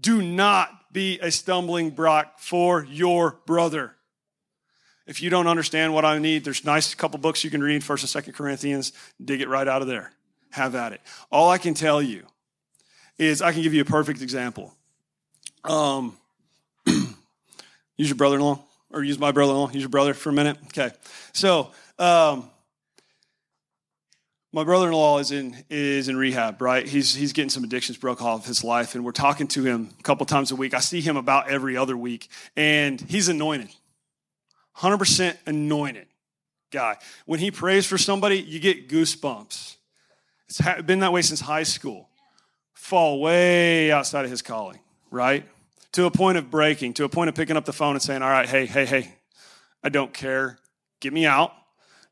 Do not be a stumbling block for your brother. If you don't understand what I need, there's nice couple books you can read, First and Second Corinthians. Dig it right out of there have at it. All I can tell you is I can give you a perfect example. Um, use your brother in law, or use my brother in law, use your brother for a minute. Okay. So, um, my brother-in-law is in is in rehab, right? He's he's getting some addictions broke off his life, and we're talking to him a couple times a week. I see him about every other week, and he's anointed, hundred percent anointed guy. When he prays for somebody, you get goosebumps. It's been that way since high school. Fall way outside of his calling, right? To a point of breaking, to a point of picking up the phone and saying, All right, hey, hey, hey, I don't care. Get me out.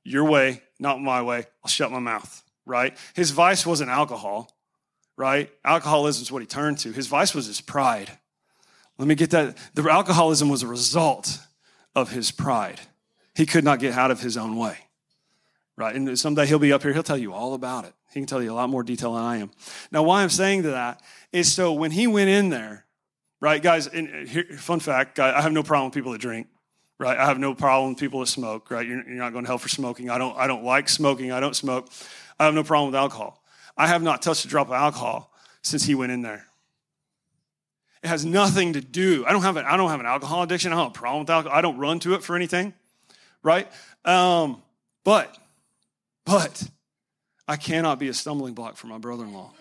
Your way, not my way. I'll shut my mouth, right? His vice wasn't alcohol, right? Alcoholism is what he turned to. His vice was his pride. Let me get that. The alcoholism was a result of his pride. He could not get out of his own way, right? And someday he'll be up here, he'll tell you all about it. He can tell you a lot more detail than I am. Now, why I'm saying to that is so when he went in there, right, guys, and here, fun fact, I have no problem with people that drink, right? I have no problem with people that smoke, right? You're, you're not going to hell for smoking. I don't, I don't like smoking. I don't smoke. I have no problem with alcohol. I have not touched a drop of alcohol since he went in there. It has nothing to do. I don't have an, I don't have an alcohol addiction. I don't have a problem with alcohol. I don't run to it for anything, right? Um, but, but I cannot be a stumbling block for my brother in law.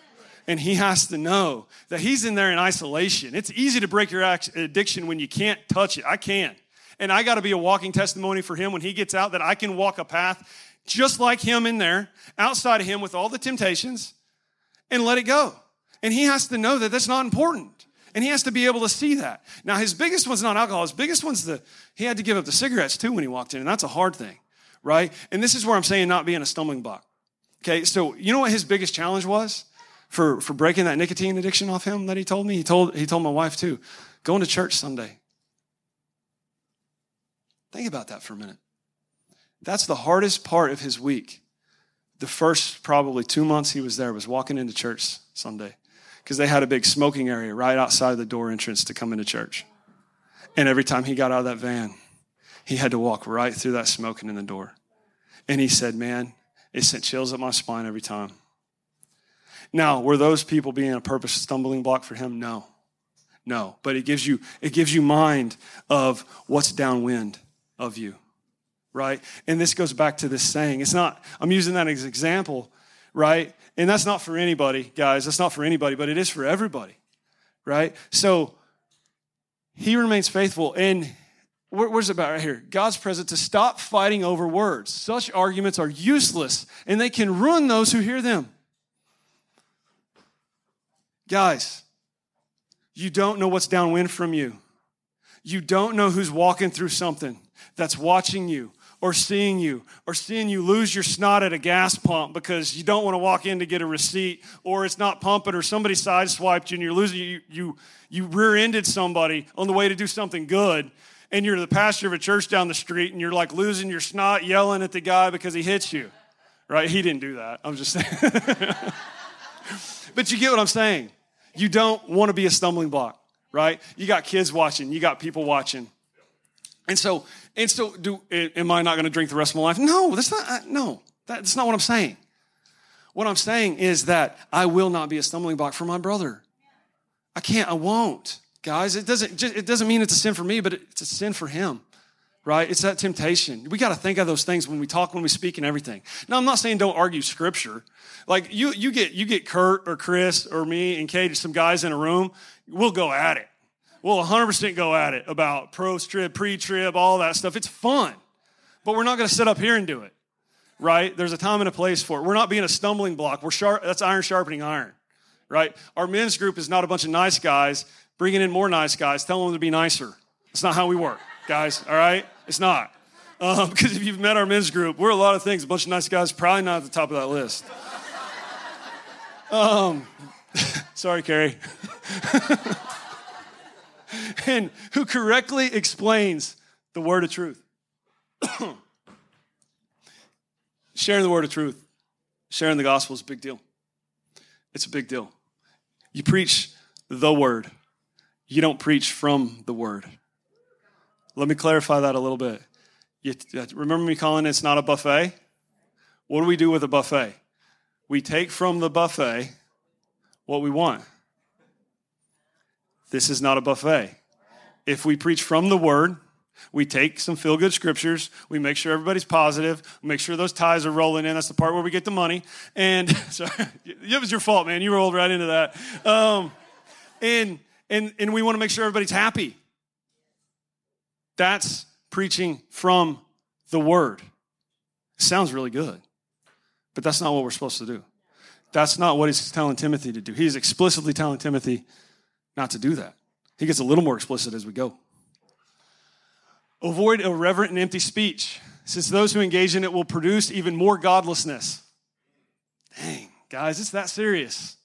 And he has to know that he's in there in isolation. It's easy to break your addiction when you can't touch it. I can. And I got to be a walking testimony for him when he gets out that I can walk a path just like him in there, outside of him with all the temptations, and let it go. And he has to know that that's not important. And he has to be able to see that. Now, his biggest one's not alcohol. His biggest one's the, he had to give up the cigarettes too when he walked in. And that's a hard thing, right? And this is where I'm saying not being a stumbling block. Okay, so you know what his biggest challenge was for, for breaking that nicotine addiction off him that he told me? He told, he told my wife too, going to church Sunday. Think about that for a minute. That's the hardest part of his week. The first probably two months he was there was walking into church Sunday because they had a big smoking area right outside the door entrance to come into church. And every time he got out of that van, he had to walk right through that smoking in the door. And he said, Man, it sent chills up my spine every time. Now, were those people being a purpose stumbling block for him? No. No. But it gives you it gives you mind of what's downwind of you. Right? And this goes back to this saying. It's not, I'm using that as an example, right? And that's not for anybody, guys. That's not for anybody, but it is for everybody. Right? So he remains faithful and where, where's it about right here? God's present to stop fighting over words. Such arguments are useless and they can ruin those who hear them. Guys, you don't know what's downwind from you. You don't know who's walking through something that's watching you or seeing you or seeing you lose your snot at a gas pump because you don't want to walk in to get a receipt or it's not pumping or somebody sideswiped you and you're losing you you, you rear-ended somebody on the way to do something good and you're the pastor of a church down the street and you're like losing your snot yelling at the guy because he hits you. Right? He didn't do that. I'm just saying. but you get what I'm saying. You don't want to be a stumbling block, right? You got kids watching, you got people watching. And so, and so do am I not going to drink the rest of my life? No, that's not no. That's not what I'm saying. What I'm saying is that I will not be a stumbling block for my brother. I can't, I won't guys. It doesn't, it doesn't mean it's a sin for me, but it's a sin for him, right? It's that temptation. We got to think of those things when we talk, when we speak, and everything. Now, I'm not saying don't argue scripture. Like you, you get, you get Kurt or Chris or me and Kate, some guys in a room, we'll go at it. we'll 100% go at it about pro trib, pre trib, all that stuff. It's fun. But we're not going to sit up here and do it, right? There's a time and a place for it. We're not being a stumbling block. We're sharp, that's iron sharpening iron, right? Our men's group is not a bunch of nice guys bringing in more nice guys, telling them to be nicer. It's not how we work, guys, all right? It's not. Um, because if you've met our men's group, we're a lot of things. A bunch of nice guys, probably not at the top of that list. Um, sorry, Carrie. and who correctly explains the word of truth. sharing the word of truth, sharing the gospel is a big deal. It's a big deal. You preach the word, you don't preach from the word. Let me clarify that a little bit. You, remember me calling it's not a buffet? What do we do with a buffet? We take from the buffet what we want. This is not a buffet. If we preach from the word, we take some feel good scriptures, we make sure everybody's positive, we make sure those ties are rolling in. That's the part where we get the money. And sorry, it was your fault, man. You rolled right into that. Um, and, and, and we want to make sure everybody's happy. That's preaching from the word. Sounds really good, but that's not what we're supposed to do. That's not what he's telling Timothy to do. He's explicitly telling Timothy not to do that. He gets a little more explicit as we go. Avoid irreverent and empty speech, since those who engage in it will produce even more godlessness. Dang, guys, it's that serious.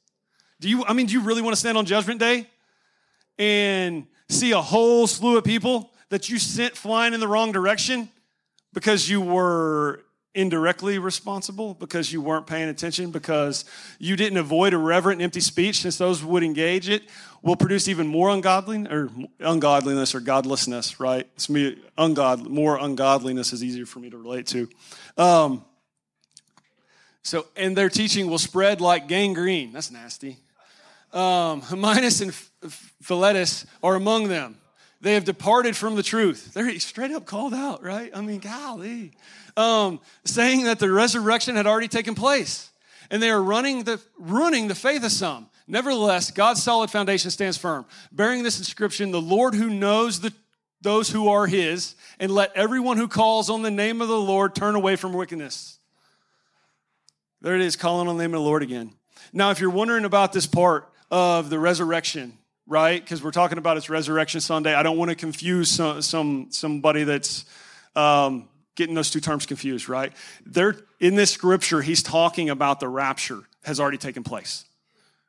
Do you, I mean, do you really want to stand on Judgment Day and see a whole slew of people that you sent flying in the wrong direction because you were indirectly responsible because you weren't paying attention because you didn't avoid irreverent and empty speech since those would engage it will produce even more ungodly or ungodliness or godlessness right? It's me ungod more ungodliness is easier for me to relate to. Um, so and their teaching will spread like gangrene. That's nasty um, Hymenaeus and Philetus are among them they have departed from the truth they're straight up called out right i mean golly um, saying that the resurrection had already taken place. And they are running the, ruining the faith of some. Nevertheless, God's solid foundation stands firm, bearing this inscription The Lord who knows the, those who are his, and let everyone who calls on the name of the Lord turn away from wickedness. There it is, calling on the name of the Lord again. Now, if you're wondering about this part of the resurrection, right? Because we're talking about it's Resurrection Sunday. I don't want to confuse some, some somebody that's um, getting those two terms confused, right? There, in this scripture, he's talking about the rapture has already taken place,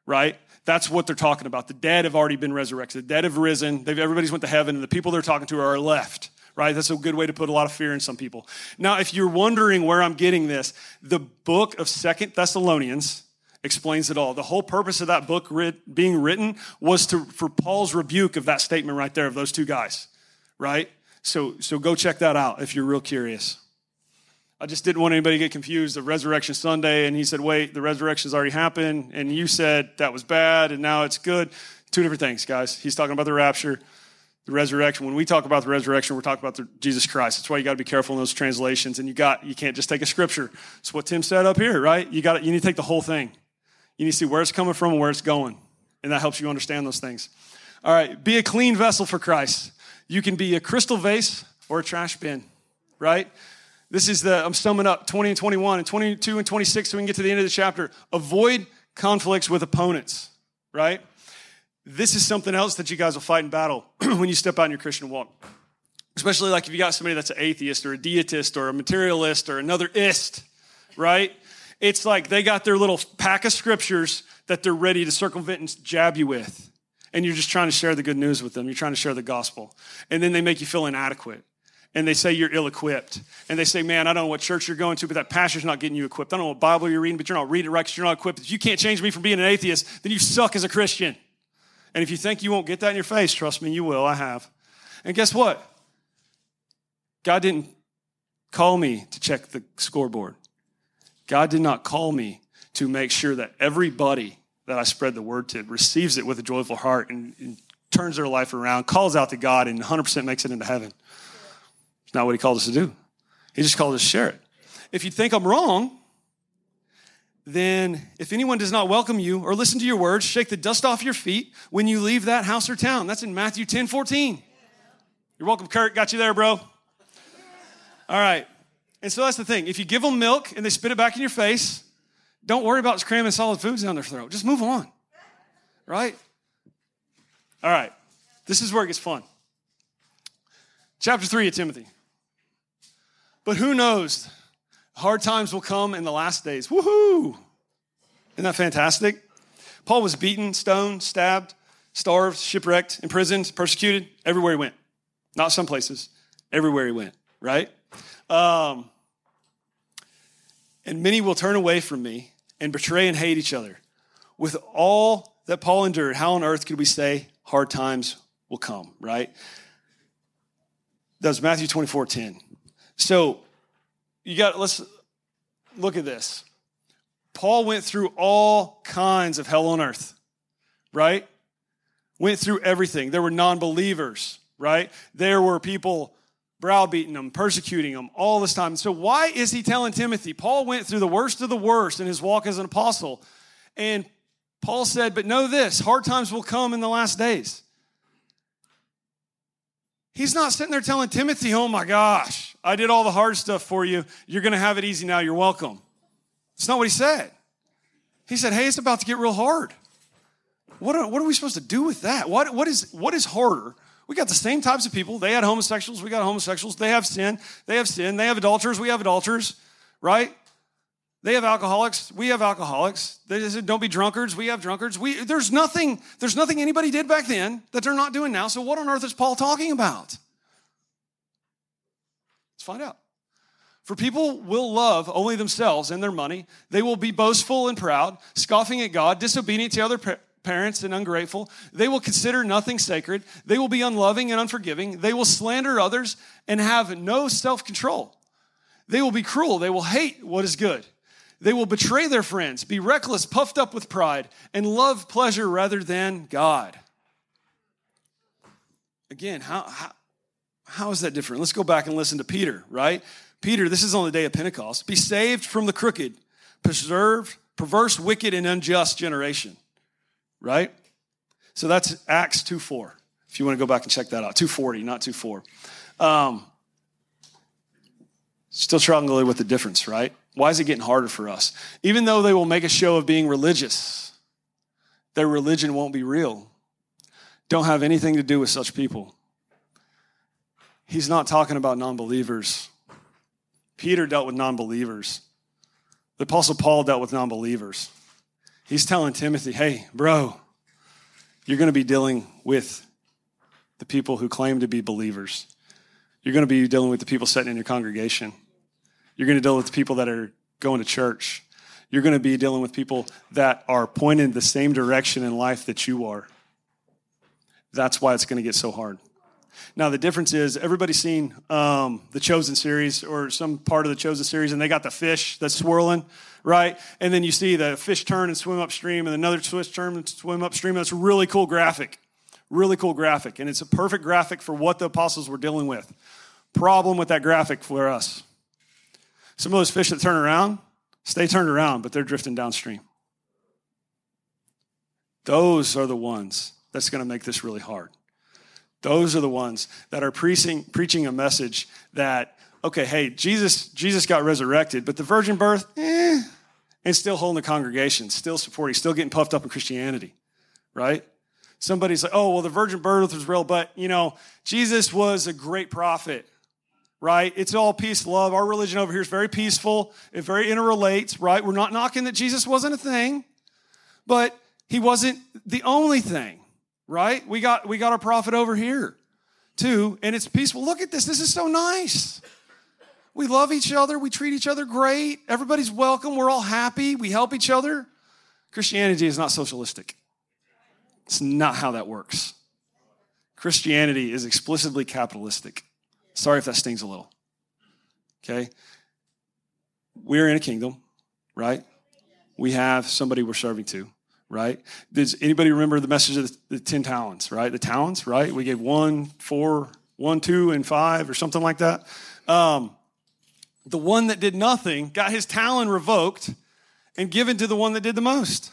right? That's what they're talking about. The dead have already been resurrected. The dead have risen. They've, everybody's went to heaven, and the people they're talking to are left, right? That's a good way to put a lot of fear in some people. Now, if you're wondering where I'm getting this, the book of Second Thessalonians explains it all. The whole purpose of that book writ, being written was to, for Paul's rebuke of that statement right there of those two guys, right? So, so go check that out if you're real curious. I just didn't want anybody to get confused of Resurrection Sunday. And he said, wait, the resurrection's already happened. And you said that was bad and now it's good. Two different things, guys. He's talking about the rapture, the resurrection. When we talk about the resurrection, we're talking about the, Jesus Christ. That's why you got to be careful in those translations. And you got, you can't just take a scripture. It's what Tim said up here, right? You got, you need to take the whole thing. You need to see where it's coming from and where it's going. And that helps you understand those things. All right. Be a clean vessel for Christ you can be a crystal vase or a trash bin, right? This is the, I'm summing up 20 and 21 and 22 and 26 so we can get to the end of the chapter. Avoid conflicts with opponents, right? This is something else that you guys will fight in battle when you step out in your Christian walk. Especially like if you got somebody that's an atheist or a deist or a materialist or another ist, right? It's like they got their little pack of scriptures that they're ready to circumvent and jab you with and you're just trying to share the good news with them. You're trying to share the gospel. And then they make you feel inadequate. And they say you're ill equipped. And they say, man, I don't know what church you're going to, but that pastor's not getting you equipped. I don't know what Bible you're reading, but you're not reading it right because you're not equipped. If you can't change me from being an atheist, then you suck as a Christian. And if you think you won't get that in your face, trust me, you will. I have. And guess what? God didn't call me to check the scoreboard. God did not call me to make sure that everybody that I spread the word to receives it with a joyful heart and, and turns their life around, calls out to God, and 100% makes it into heaven. It's not what He called us to do. He just called us to share it. If you think I'm wrong, then if anyone does not welcome you or listen to your words, shake the dust off your feet when you leave that house or town. That's in Matthew 10 14. You're welcome, Kurt. Got you there, bro. All right. And so that's the thing. If you give them milk and they spit it back in your face, don't worry about cramming solid foods down their throat. Just move on. Right? All right. This is where it gets fun. Chapter 3 of Timothy. But who knows? Hard times will come in the last days. Woohoo! Isn't that fantastic? Paul was beaten, stoned, stabbed, starved, shipwrecked, imprisoned, persecuted, everywhere he went. Not some places, everywhere he went, right? Um, and many will turn away from me and betray and hate each other. With all that Paul endured, how on earth could we say hard times will come, right? That was Matthew 24 10. So you got, let's look at this. Paul went through all kinds of hell on earth, right? Went through everything. There were non believers, right? There were people browbeating them, persecuting them all this time. So, why is he telling Timothy? Paul went through the worst of the worst in his walk as an apostle. And Paul said, But know this hard times will come in the last days. He's not sitting there telling Timothy, Oh my gosh, I did all the hard stuff for you. You're going to have it easy now. You're welcome. It's not what he said. He said, Hey, it's about to get real hard. What are, what are we supposed to do with that? What, what, is, what is harder? We got the same types of people. They had homosexuals. We got homosexuals. They have sin. They have sin. They have adulterers. We have adulterers, right? They have alcoholics. We have alcoholics. They said, don't be drunkards. We have drunkards. We, there's nothing, there's nothing anybody did back then that they're not doing now. So what on earth is Paul talking about? Let's find out. For people will love only themselves and their money. They will be boastful and proud, scoffing at God, disobedient to other parents and ungrateful. They will consider nothing sacred. They will be unloving and unforgiving. They will slander others and have no self control. They will be cruel. They will hate what is good. They will betray their friends, be reckless, puffed up with pride, and love pleasure rather than God. Again, how, how how is that different? Let's go back and listen to Peter, right? Peter, this is on the day of Pentecost. Be saved from the crooked, preserved, perverse, wicked, and unjust generation, right? So that's Acts 2 4. If you want to go back and check that out, 240, not 2 4. Um, still struggling with the difference, right? Why is it getting harder for us? Even though they will make a show of being religious, their religion won't be real. Don't have anything to do with such people he's not talking about non believers. Peter dealt with non believers. The Apostle Paul dealt with non believers. He's telling Timothy, hey, bro, you're going to be dealing with the people who claim to be believers. You're going to be dealing with the people sitting in your congregation. You're going to deal with the people that are going to church. You're going to be dealing with people that are pointing the same direction in life that you are. That's why it's going to get so hard. Now, the difference is everybody's seen um, the Chosen series or some part of the Chosen series, and they got the fish that's swirling, right? And then you see the fish turn and swim upstream, and another fish turn and swim upstream. That's a really cool graphic. Really cool graphic. And it's a perfect graphic for what the apostles were dealing with. Problem with that graphic for us some of those fish that turn around, stay turned around, but they're drifting downstream. Those are the ones that's going to make this really hard. Those are the ones that are preaching, preaching a message that, okay, hey, Jesus, Jesus got resurrected, but the virgin birth, eh, and still holding the congregation, still supporting, still getting puffed up in Christianity, right? Somebody's like, oh, well, the virgin birth was real, but, you know, Jesus was a great prophet, right? It's all peace, love. Our religion over here is very peaceful. It very interrelates, right? We're not knocking that Jesus wasn't a thing, but he wasn't the only thing right? We got we got our prophet over here too, and it's peaceful. Look at this. This is so nice. We love each other. We treat each other great. Everybody's welcome. We're all happy. We help each other. Christianity is not socialistic. It's not how that works. Christianity is explicitly capitalistic. Sorry if that stings a little. Okay? We're in a kingdom, right? We have somebody we're serving to right? Does anybody remember the message of the, the 10 talents, right? The talents, right? We gave one, four, one, two, and five, or something like that. Um, the one that did nothing got his talent revoked and given to the one that did the most.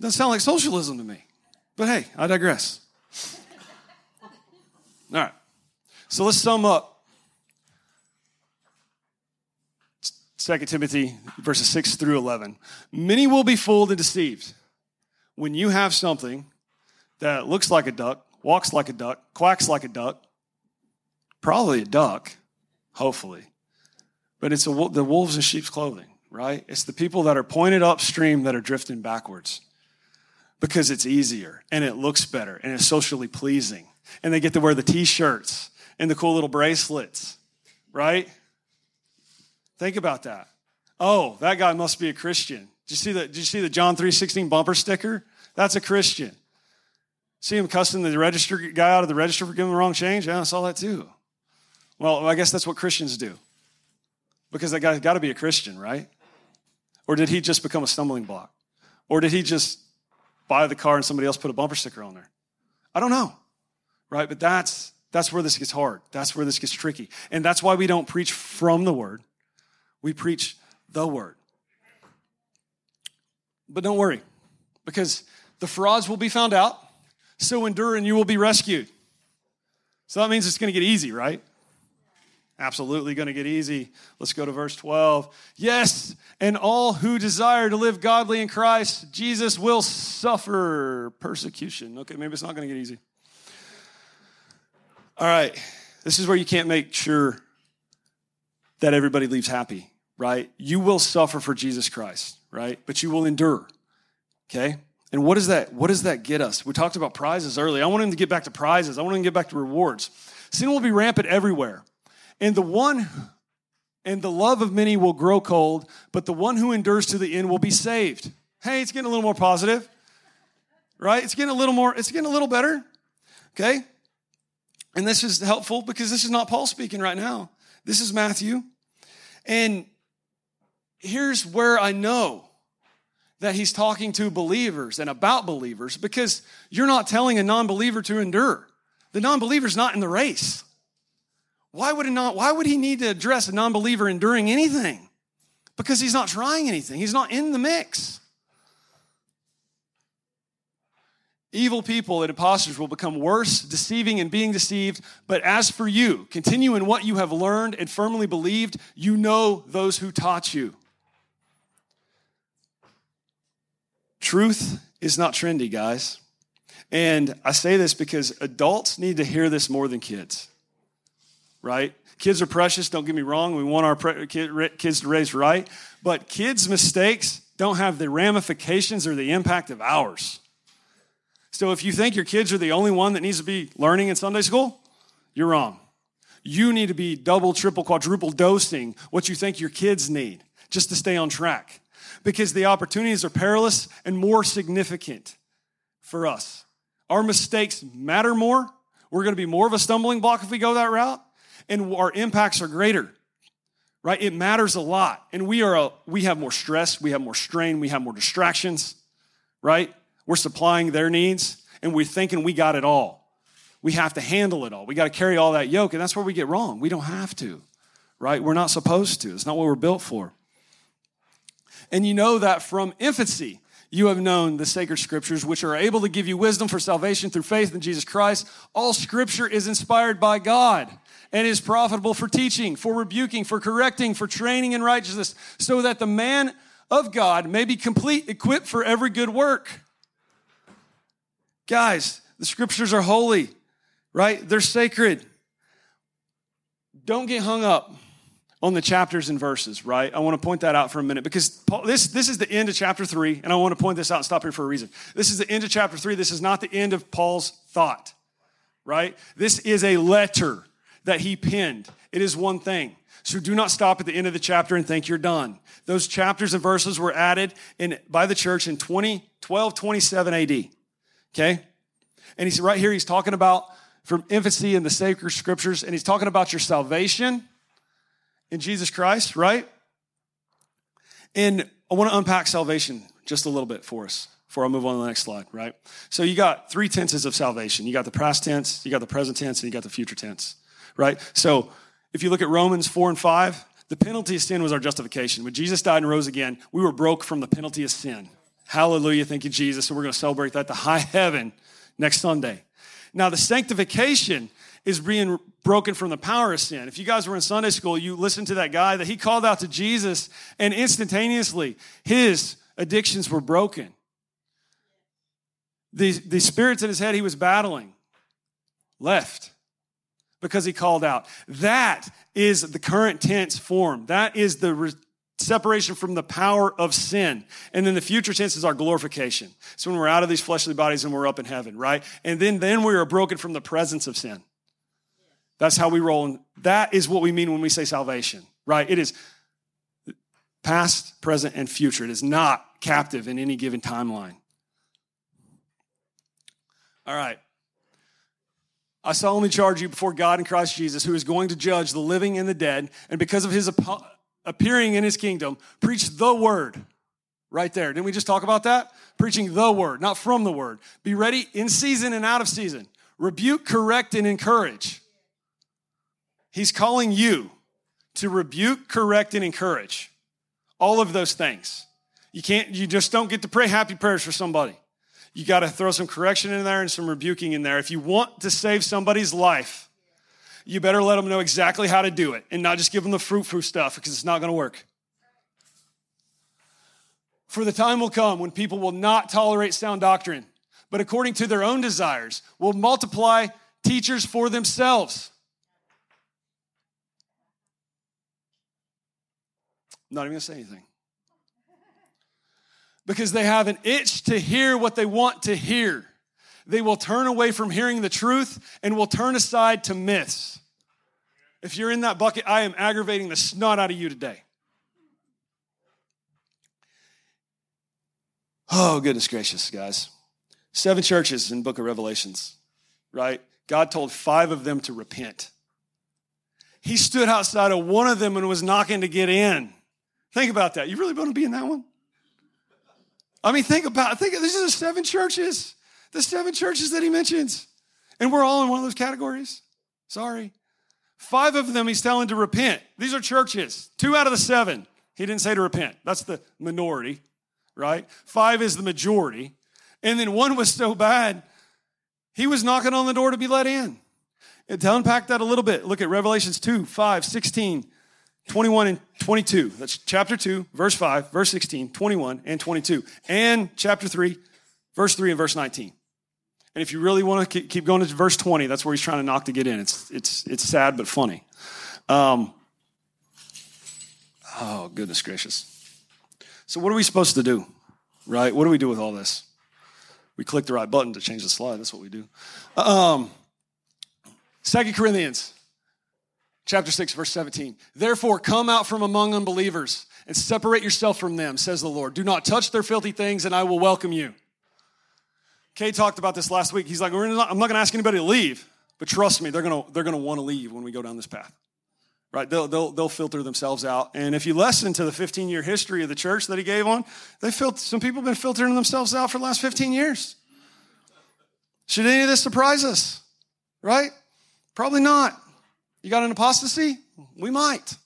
Doesn't sound like socialism to me. But hey, I digress. All right. So let's sum up 2 Timothy verses 6 through 11. Many will be fooled and deceived when you have something that looks like a duck, walks like a duck, quacks like a duck, probably a duck, hopefully, but it's a, the wolves in sheep's clothing, right? It's the people that are pointed upstream that are drifting backwards because it's easier and it looks better and it's socially pleasing. And they get to wear the t shirts and the cool little bracelets, right? Think about that. Oh, that guy must be a Christian. Did you see the, did you see the John 3.16 bumper sticker? That's a Christian. See him cussing the register guy out of the register for giving the wrong change? Yeah, I saw that too. Well, I guess that's what Christians do. Because that guy's got to be a Christian, right? Or did he just become a stumbling block? Or did he just buy the car and somebody else put a bumper sticker on there? I don't know. Right? But that's that's where this gets hard. That's where this gets tricky. And that's why we don't preach from the word. We preach the word. But don't worry, because the frauds will be found out, so endure and you will be rescued. So that means it's going to get easy, right? Absolutely going to get easy. Let's go to verse 12. Yes, and all who desire to live godly in Christ, Jesus will suffer persecution. Okay, maybe it's not going to get easy. All right, this is where you can't make sure that everybody leaves happy, right? You will suffer for Jesus Christ, right? But you will endure, okay? And what does that what does that get us? We talked about prizes earlier. I want him to get back to prizes. I want him to get back to rewards. Sin will be rampant everywhere. And the one and the love of many will grow cold, but the one who endures to the end will be saved. Hey, it's getting a little more positive. Right? It's getting a little more it's getting a little better. Okay? And this is helpful because this is not Paul speaking right now. This is Matthew. And here's where I know that he's talking to believers and about believers because you're not telling a non believer to endure. The non believer's not in the race. Why would, not, why would he need to address a non believer enduring anything? Because he's not trying anything, he's not in the mix. Evil people and impostors will become worse, deceiving and being deceived. But as for you, continue in what you have learned and firmly believed. You know those who taught you. Truth is not trendy, guys. And I say this because adults need to hear this more than kids right? Kids are precious, don't get me wrong. We want our kids to raise right. But kids' mistakes don't have the ramifications or the impact of ours. So if you think your kids are the only one that needs to be learning in Sunday school, you're wrong. You need to be double, triple, quadruple dosing what you think your kids need just to stay on track. Because the opportunities are perilous and more significant for us. Our mistakes matter more. We're going to be more of a stumbling block if we go that route and our impacts are greater right? It matters a lot and we are a, we have more stress we have more strain we have more distractions right? We're supplying their needs and we're thinking we got it all. We have to handle it all. We got to carry all that yoke and that's where we get wrong. We don't have to right? We're not supposed to. It's not what we're built for and you know that from infancy you have known the sacred scriptures, which are able to give you wisdom for salvation through faith in Jesus Christ. All scripture is inspired by God and is profitable for teaching, for rebuking, for correcting, for training in righteousness, so that the man of God may be complete, equipped for every good work. Guys, the scriptures are holy, right? They're sacred. Don't get hung up on the chapters and verses, right? I want to point that out for a minute because Paul, this, this is the end of chapter three, and I want to point this out and stop here for a reason. This is the end of chapter three. This is not the end of Paul's thought, right? This is a letter that he penned. It is one thing. So do not stop at the end of the chapter and think you're done. Those chapters and verses were added in, by the church in 20, 1227 AD. Okay? And he's right here, he's talking about from infancy in the sacred scriptures, and he's talking about your salvation in Jesus Christ, right? And I want to unpack salvation just a little bit for us before I move on to the next slide, right? So you got three tenses of salvation. You got the past tense, you got the present tense, and you got the future tense right? So if you look at Romans 4 and 5, The penalty of sin was our justification. When Jesus died and rose again, we were broke from the penalty of sin. Hallelujah. Thank you, Jesus. So we're going to celebrate that to high heaven next Sunday. Now, the sanctification is being broken from the power of sin. If you guys were in Sunday school, you listened to that guy that he called out to Jesus, and instantaneously his addictions were broken. The, the spirits in his head he was battling left because he called out. That is the current tense form. That is the re- separation from the power of sin. And then the future tense is our glorification. So when we're out of these fleshly bodies and we're up in heaven, right? And then, then we are broken from the presence of sin. That's how we roll. And that is what we mean when we say salvation, right? It is past, present, and future. It is not captive in any given timeline. All right. I solemnly charge you before God and Christ Jesus, who is going to judge the living and the dead, and because of his appearing in his kingdom, preach the word. Right there. Didn't we just talk about that? Preaching the word, not from the word. Be ready in season and out of season. Rebuke, correct, and encourage. He's calling you to rebuke, correct, and encourage. All of those things. You can't, you just don't get to pray happy prayers for somebody. You got to throw some correction in there and some rebuking in there. If you want to save somebody's life, you better let them know exactly how to do it and not just give them the fruit fruit stuff because it's not going to work. For the time will come when people will not tolerate sound doctrine, but according to their own desires will multiply teachers for themselves. Not even going to say anything because they have an itch to hear what they want to hear. They will turn away from hearing the truth and will turn aside to myths. If you're in that bucket, I am aggravating the snot out of you today. Oh, goodness gracious, guys. Seven churches in book of Revelations, right? God told five of them to repent. He stood outside of one of them and was knocking to get in. Think about that. You really want to be in that one? I mean, think about think these are the seven churches, the seven churches that he mentions. And we're all in one of those categories. Sorry. Five of them he's telling to repent. These are churches. Two out of the seven. He didn't say to repent. That's the minority, right? Five is the majority. And then one was so bad, he was knocking on the door to be let in. And to unpack that a little bit, look at Revelations 2, 5, 16, 21 and 22. That's chapter 2, verse 5, verse 16, 21, and 22. And chapter 3, verse 3 and verse 19. And if you really want to keep going to verse 20, that's where he's trying to knock to get in. It's, it's, it's sad but funny. Um, oh, goodness gracious. So, what are we supposed to do? Right? What do we do with all this? We click the right button to change the slide. That's what we do. Um, Second Corinthians chapter 6, verse 17. Therefore, come out from among unbelievers and separate yourself from them, says the Lord. Do not touch their filthy things, and I will welcome you. Kay talked about this last week. He's like, I'm not going to ask anybody to leave, but trust me, they're going to, they're going to want to leave when we go down this path. Right? They'll, they'll, they'll filter themselves out. And if you listen to the 15 year history of the church that he gave on, they felt, some people have been filtering themselves out for the last 15 years. Should any of this surprise us? Right? Probably not. You got an apostasy? We might.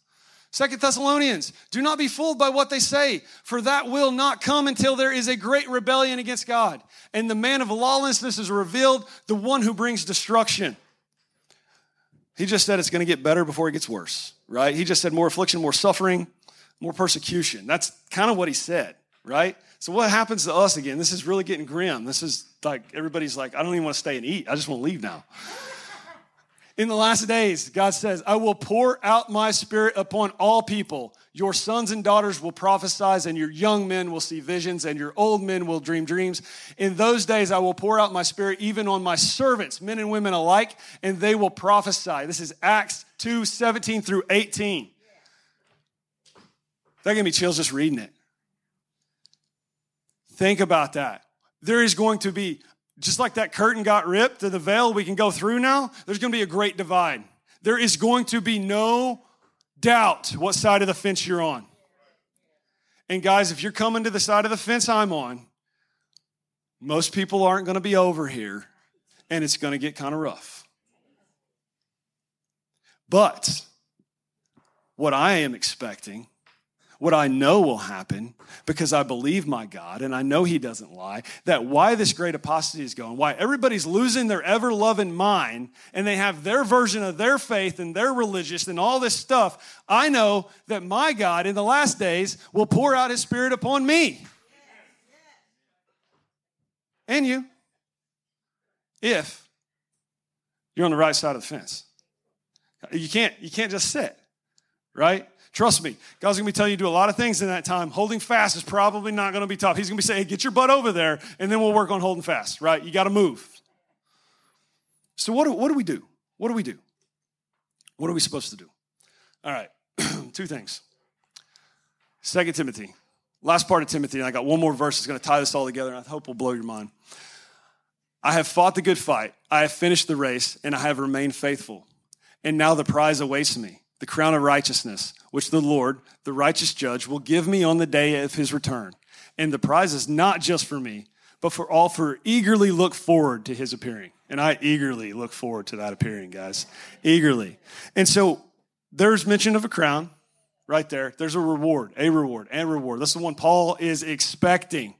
Second Thessalonians, do not be fooled by what they say, for that will not come until there is a great rebellion against God. And the man of lawlessness is revealed, the one who brings destruction. He just said it's going to get better before it gets worse, right? He just said more affliction, more suffering, more persecution. That's kind of what he said, right? So what happens to us again? This is really getting grim. This is like everybody's like, I don't even want to stay and eat. I just want to leave now. In the last days, God says, I will pour out my spirit upon all people. Your sons and daughters will prophesy, and your young men will see visions, and your old men will dream dreams. In those days, I will pour out my spirit even on my servants, men and women alike, and they will prophesy. This is Acts 2 17 through 18. That gave me chills just reading it. Think about that. There is going to be just like that curtain got ripped to the veil we can go through now, there's going to be a great divide. There is going to be no doubt what side of the fence you're on. And guys, if you're coming to the side of the fence I'm on, most people aren't going to be over here, and it's going to get kind of rough. But what I am expecting, what I know will happen, because I believe my God and I know He doesn't lie, that why this great apostasy is going, why everybody's losing their ever loving mind and they have their version of their faith and their religious and all this stuff, I know that my God in the last days will pour out His Spirit upon me. And you. If you're on the right side of the fence. You can't, you can't just sit, right? Trust me, God's gonna be telling you to do a lot of things in that time. Holding fast is probably not gonna be tough. He's gonna be saying, hey, get your butt over there, and then we'll work on holding fast, right? You gotta move. So, what do, what do we do? What do we do? What are we supposed to do? All right, two things. Second Timothy, last part of Timothy, and I got one more verse that's gonna tie this all together, and I hope will blow your mind. I have fought the good fight, I have finished the race, and I have remained faithful. And now the prize awaits me the crown of righteousness, which the Lord, the righteous judge, will give me on the day of his return. And the prize is not just for me, but for all for eagerly look forward to his appearing. And I eagerly look forward to that appearing, guys. Eagerly. And so there's mention of a crown right there. There's a reward, a reward, and reward. That's the one Paul is expecting.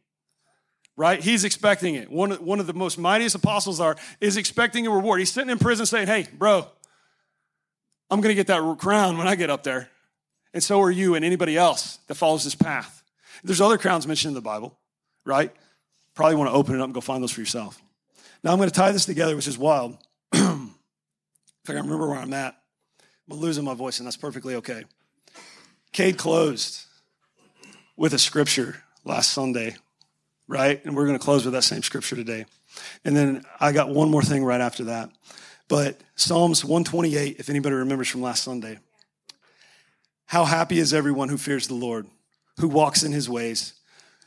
Right? He's expecting it. One, one of the most mightiest apostles are is expecting a reward. He's sitting in prison saying, Hey, bro, I'm going to get that crown when I get up there. And so are you and anybody else that follows this path. There's other crowns mentioned in the Bible, right? Probably want to open it up and go find those for yourself. Now I'm going to tie this together, which is wild. if I can remember where I'm at, I'm losing my voice, and that's perfectly okay. Cade closed with a scripture last Sunday, right? And we're going to close with that same scripture today. And then I got one more thing right after that. But Psalms 128, if anybody remembers from last Sunday. How happy is everyone who fears the Lord, who walks in his ways.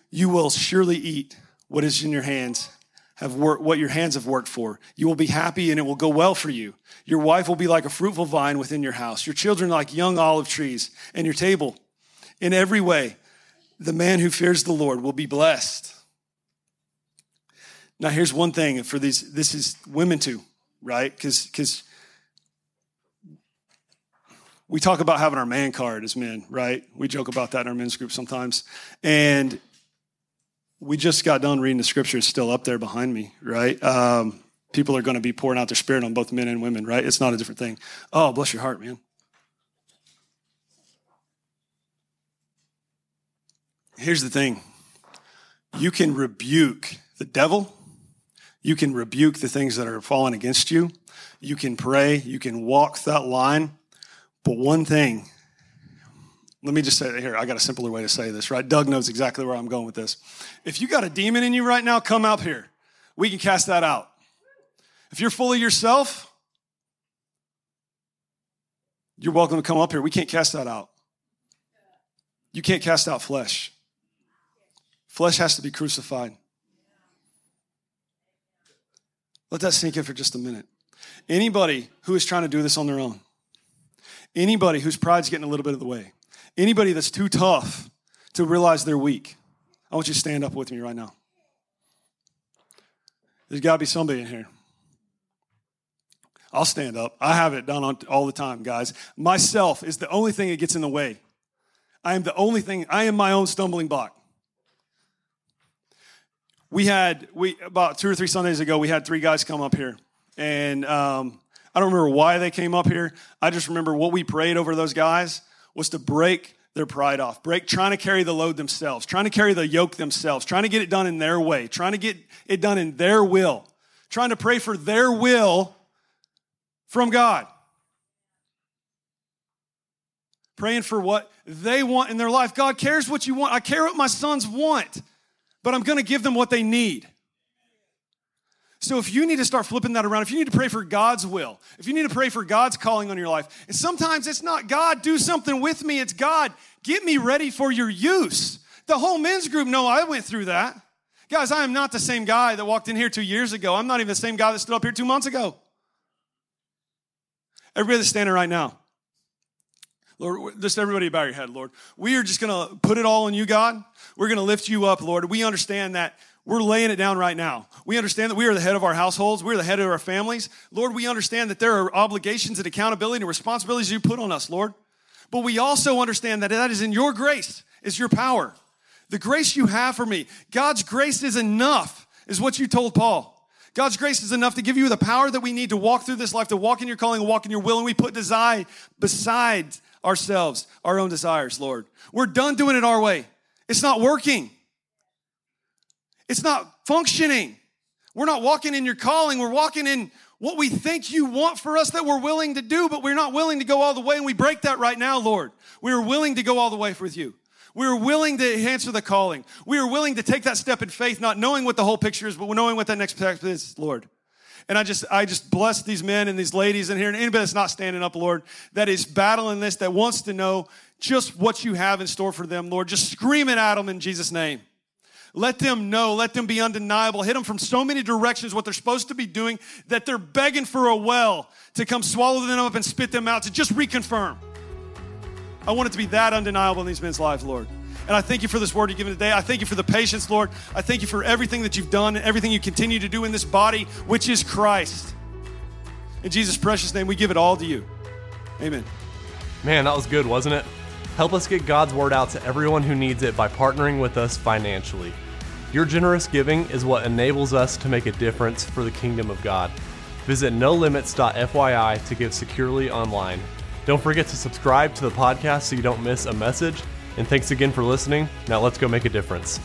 You will surely eat what is in your hands, have what your hands have worked for. You will be happy and it will go well for you. Your wife will be like a fruitful vine within your house, your children like young olive trees, and your table. In every way, the man who fears the Lord will be blessed. Now, here's one thing for these this is women too right? Because because we talk about having our man card as men, right? We joke about that in our men's group sometimes, and we just got done reading the scripture. It's still up there behind me, right? Um, people are going to be pouring out their spirit on both men and women, right? It's not a different thing. Oh, bless your heart, man. Here's the thing you can rebuke the devil you can rebuke the things that are falling against you. You can pray. You can walk that line. But one thing, let me just say it here. I got a simpler way to say this, right? Doug knows exactly where I'm going with this. If you got a demon in you right now, come out here. We can cast that out. If you're full of yourself, you're welcome to come up here. We can't cast that out. You can't cast out flesh. Flesh has to be crucified. Let that sink in for just a minute. Anybody who is trying to do this on their own, anybody whose pride's getting a little bit of the way, anybody that's too tough to realize they're weak, I want you to stand up with me right now. There's got to be somebody in here. I'll stand up. I have it done all the time, guys. Myself is the only thing that gets in the way. I am the only thing, I am my own stumbling block we had we about two or three Sundays ago we had three guys come up here, and um, I don't remember why they came up here. I just remember what we prayed over those guys was to break their pride off, break trying to carry the load themselves, trying to carry the yoke themselves, trying to get it done in their way, trying to get it done in their will, trying to pray for their will from God. Praying for what they want in their life. God cares what you want. I care what my sons want but I'm going to give them what they need. So if you need to start flipping that around, if you need to pray for God's will, if you need to pray for God's calling on your life, and sometimes it's not God, do something with me, it's God, get me ready for your use. The whole men's group know I went through that. Guys, I am not the same guy that walked in here two years ago. I'm not even the same guy that stood up here two months ago. Everybody that's standing right now. Lord, just everybody bow your head, Lord. We are just going to put it all on you, God. We're going to lift you up, Lord. We understand that we're laying it down right now. We understand that we are the head of our households. We're the head of our families. Lord, we understand that there are obligations and accountability and responsibilities you put on us, Lord. But we also understand that that is in your grace, is your power. The grace you have for me. God's grace is enough, is what you told Paul. God's grace is enough to give you the power that we need to walk through this life, to walk in your calling, walk in your will, and we put desire beside ourselves, our own desires, Lord. We're done doing it our way. It's not working. It's not functioning. We're not walking in your calling. We're walking in what we think you want for us that we're willing to do, but we're not willing to go all the way. And we break that right now, Lord. We are willing to go all the way with you. We are willing to answer the calling. We are willing to take that step in faith, not knowing what the whole picture is, but knowing what that next step is, Lord. And I just, I just bless these men and these ladies in here and anybody that's not standing up, Lord, that is battling this, that wants to know just what you have in store for them, Lord. Just scream it at them in Jesus' name. Let them know, let them be undeniable. Hit them from so many directions what they're supposed to be doing that they're begging for a well to come swallow them up and spit them out to just reconfirm. I want it to be that undeniable in these men's lives, Lord. And I thank you for this word you've given today. I thank you for the patience, Lord. I thank you for everything that you've done and everything you continue to do in this body, which is Christ. In Jesus' precious name, we give it all to you. Amen. Man, that was good, wasn't it? Help us get God's word out to everyone who needs it by partnering with us financially. Your generous giving is what enables us to make a difference for the kingdom of God. Visit nolimits.fyi to give securely online. Don't forget to subscribe to the podcast so you don't miss a message. And thanks again for listening. Now let's go make a difference.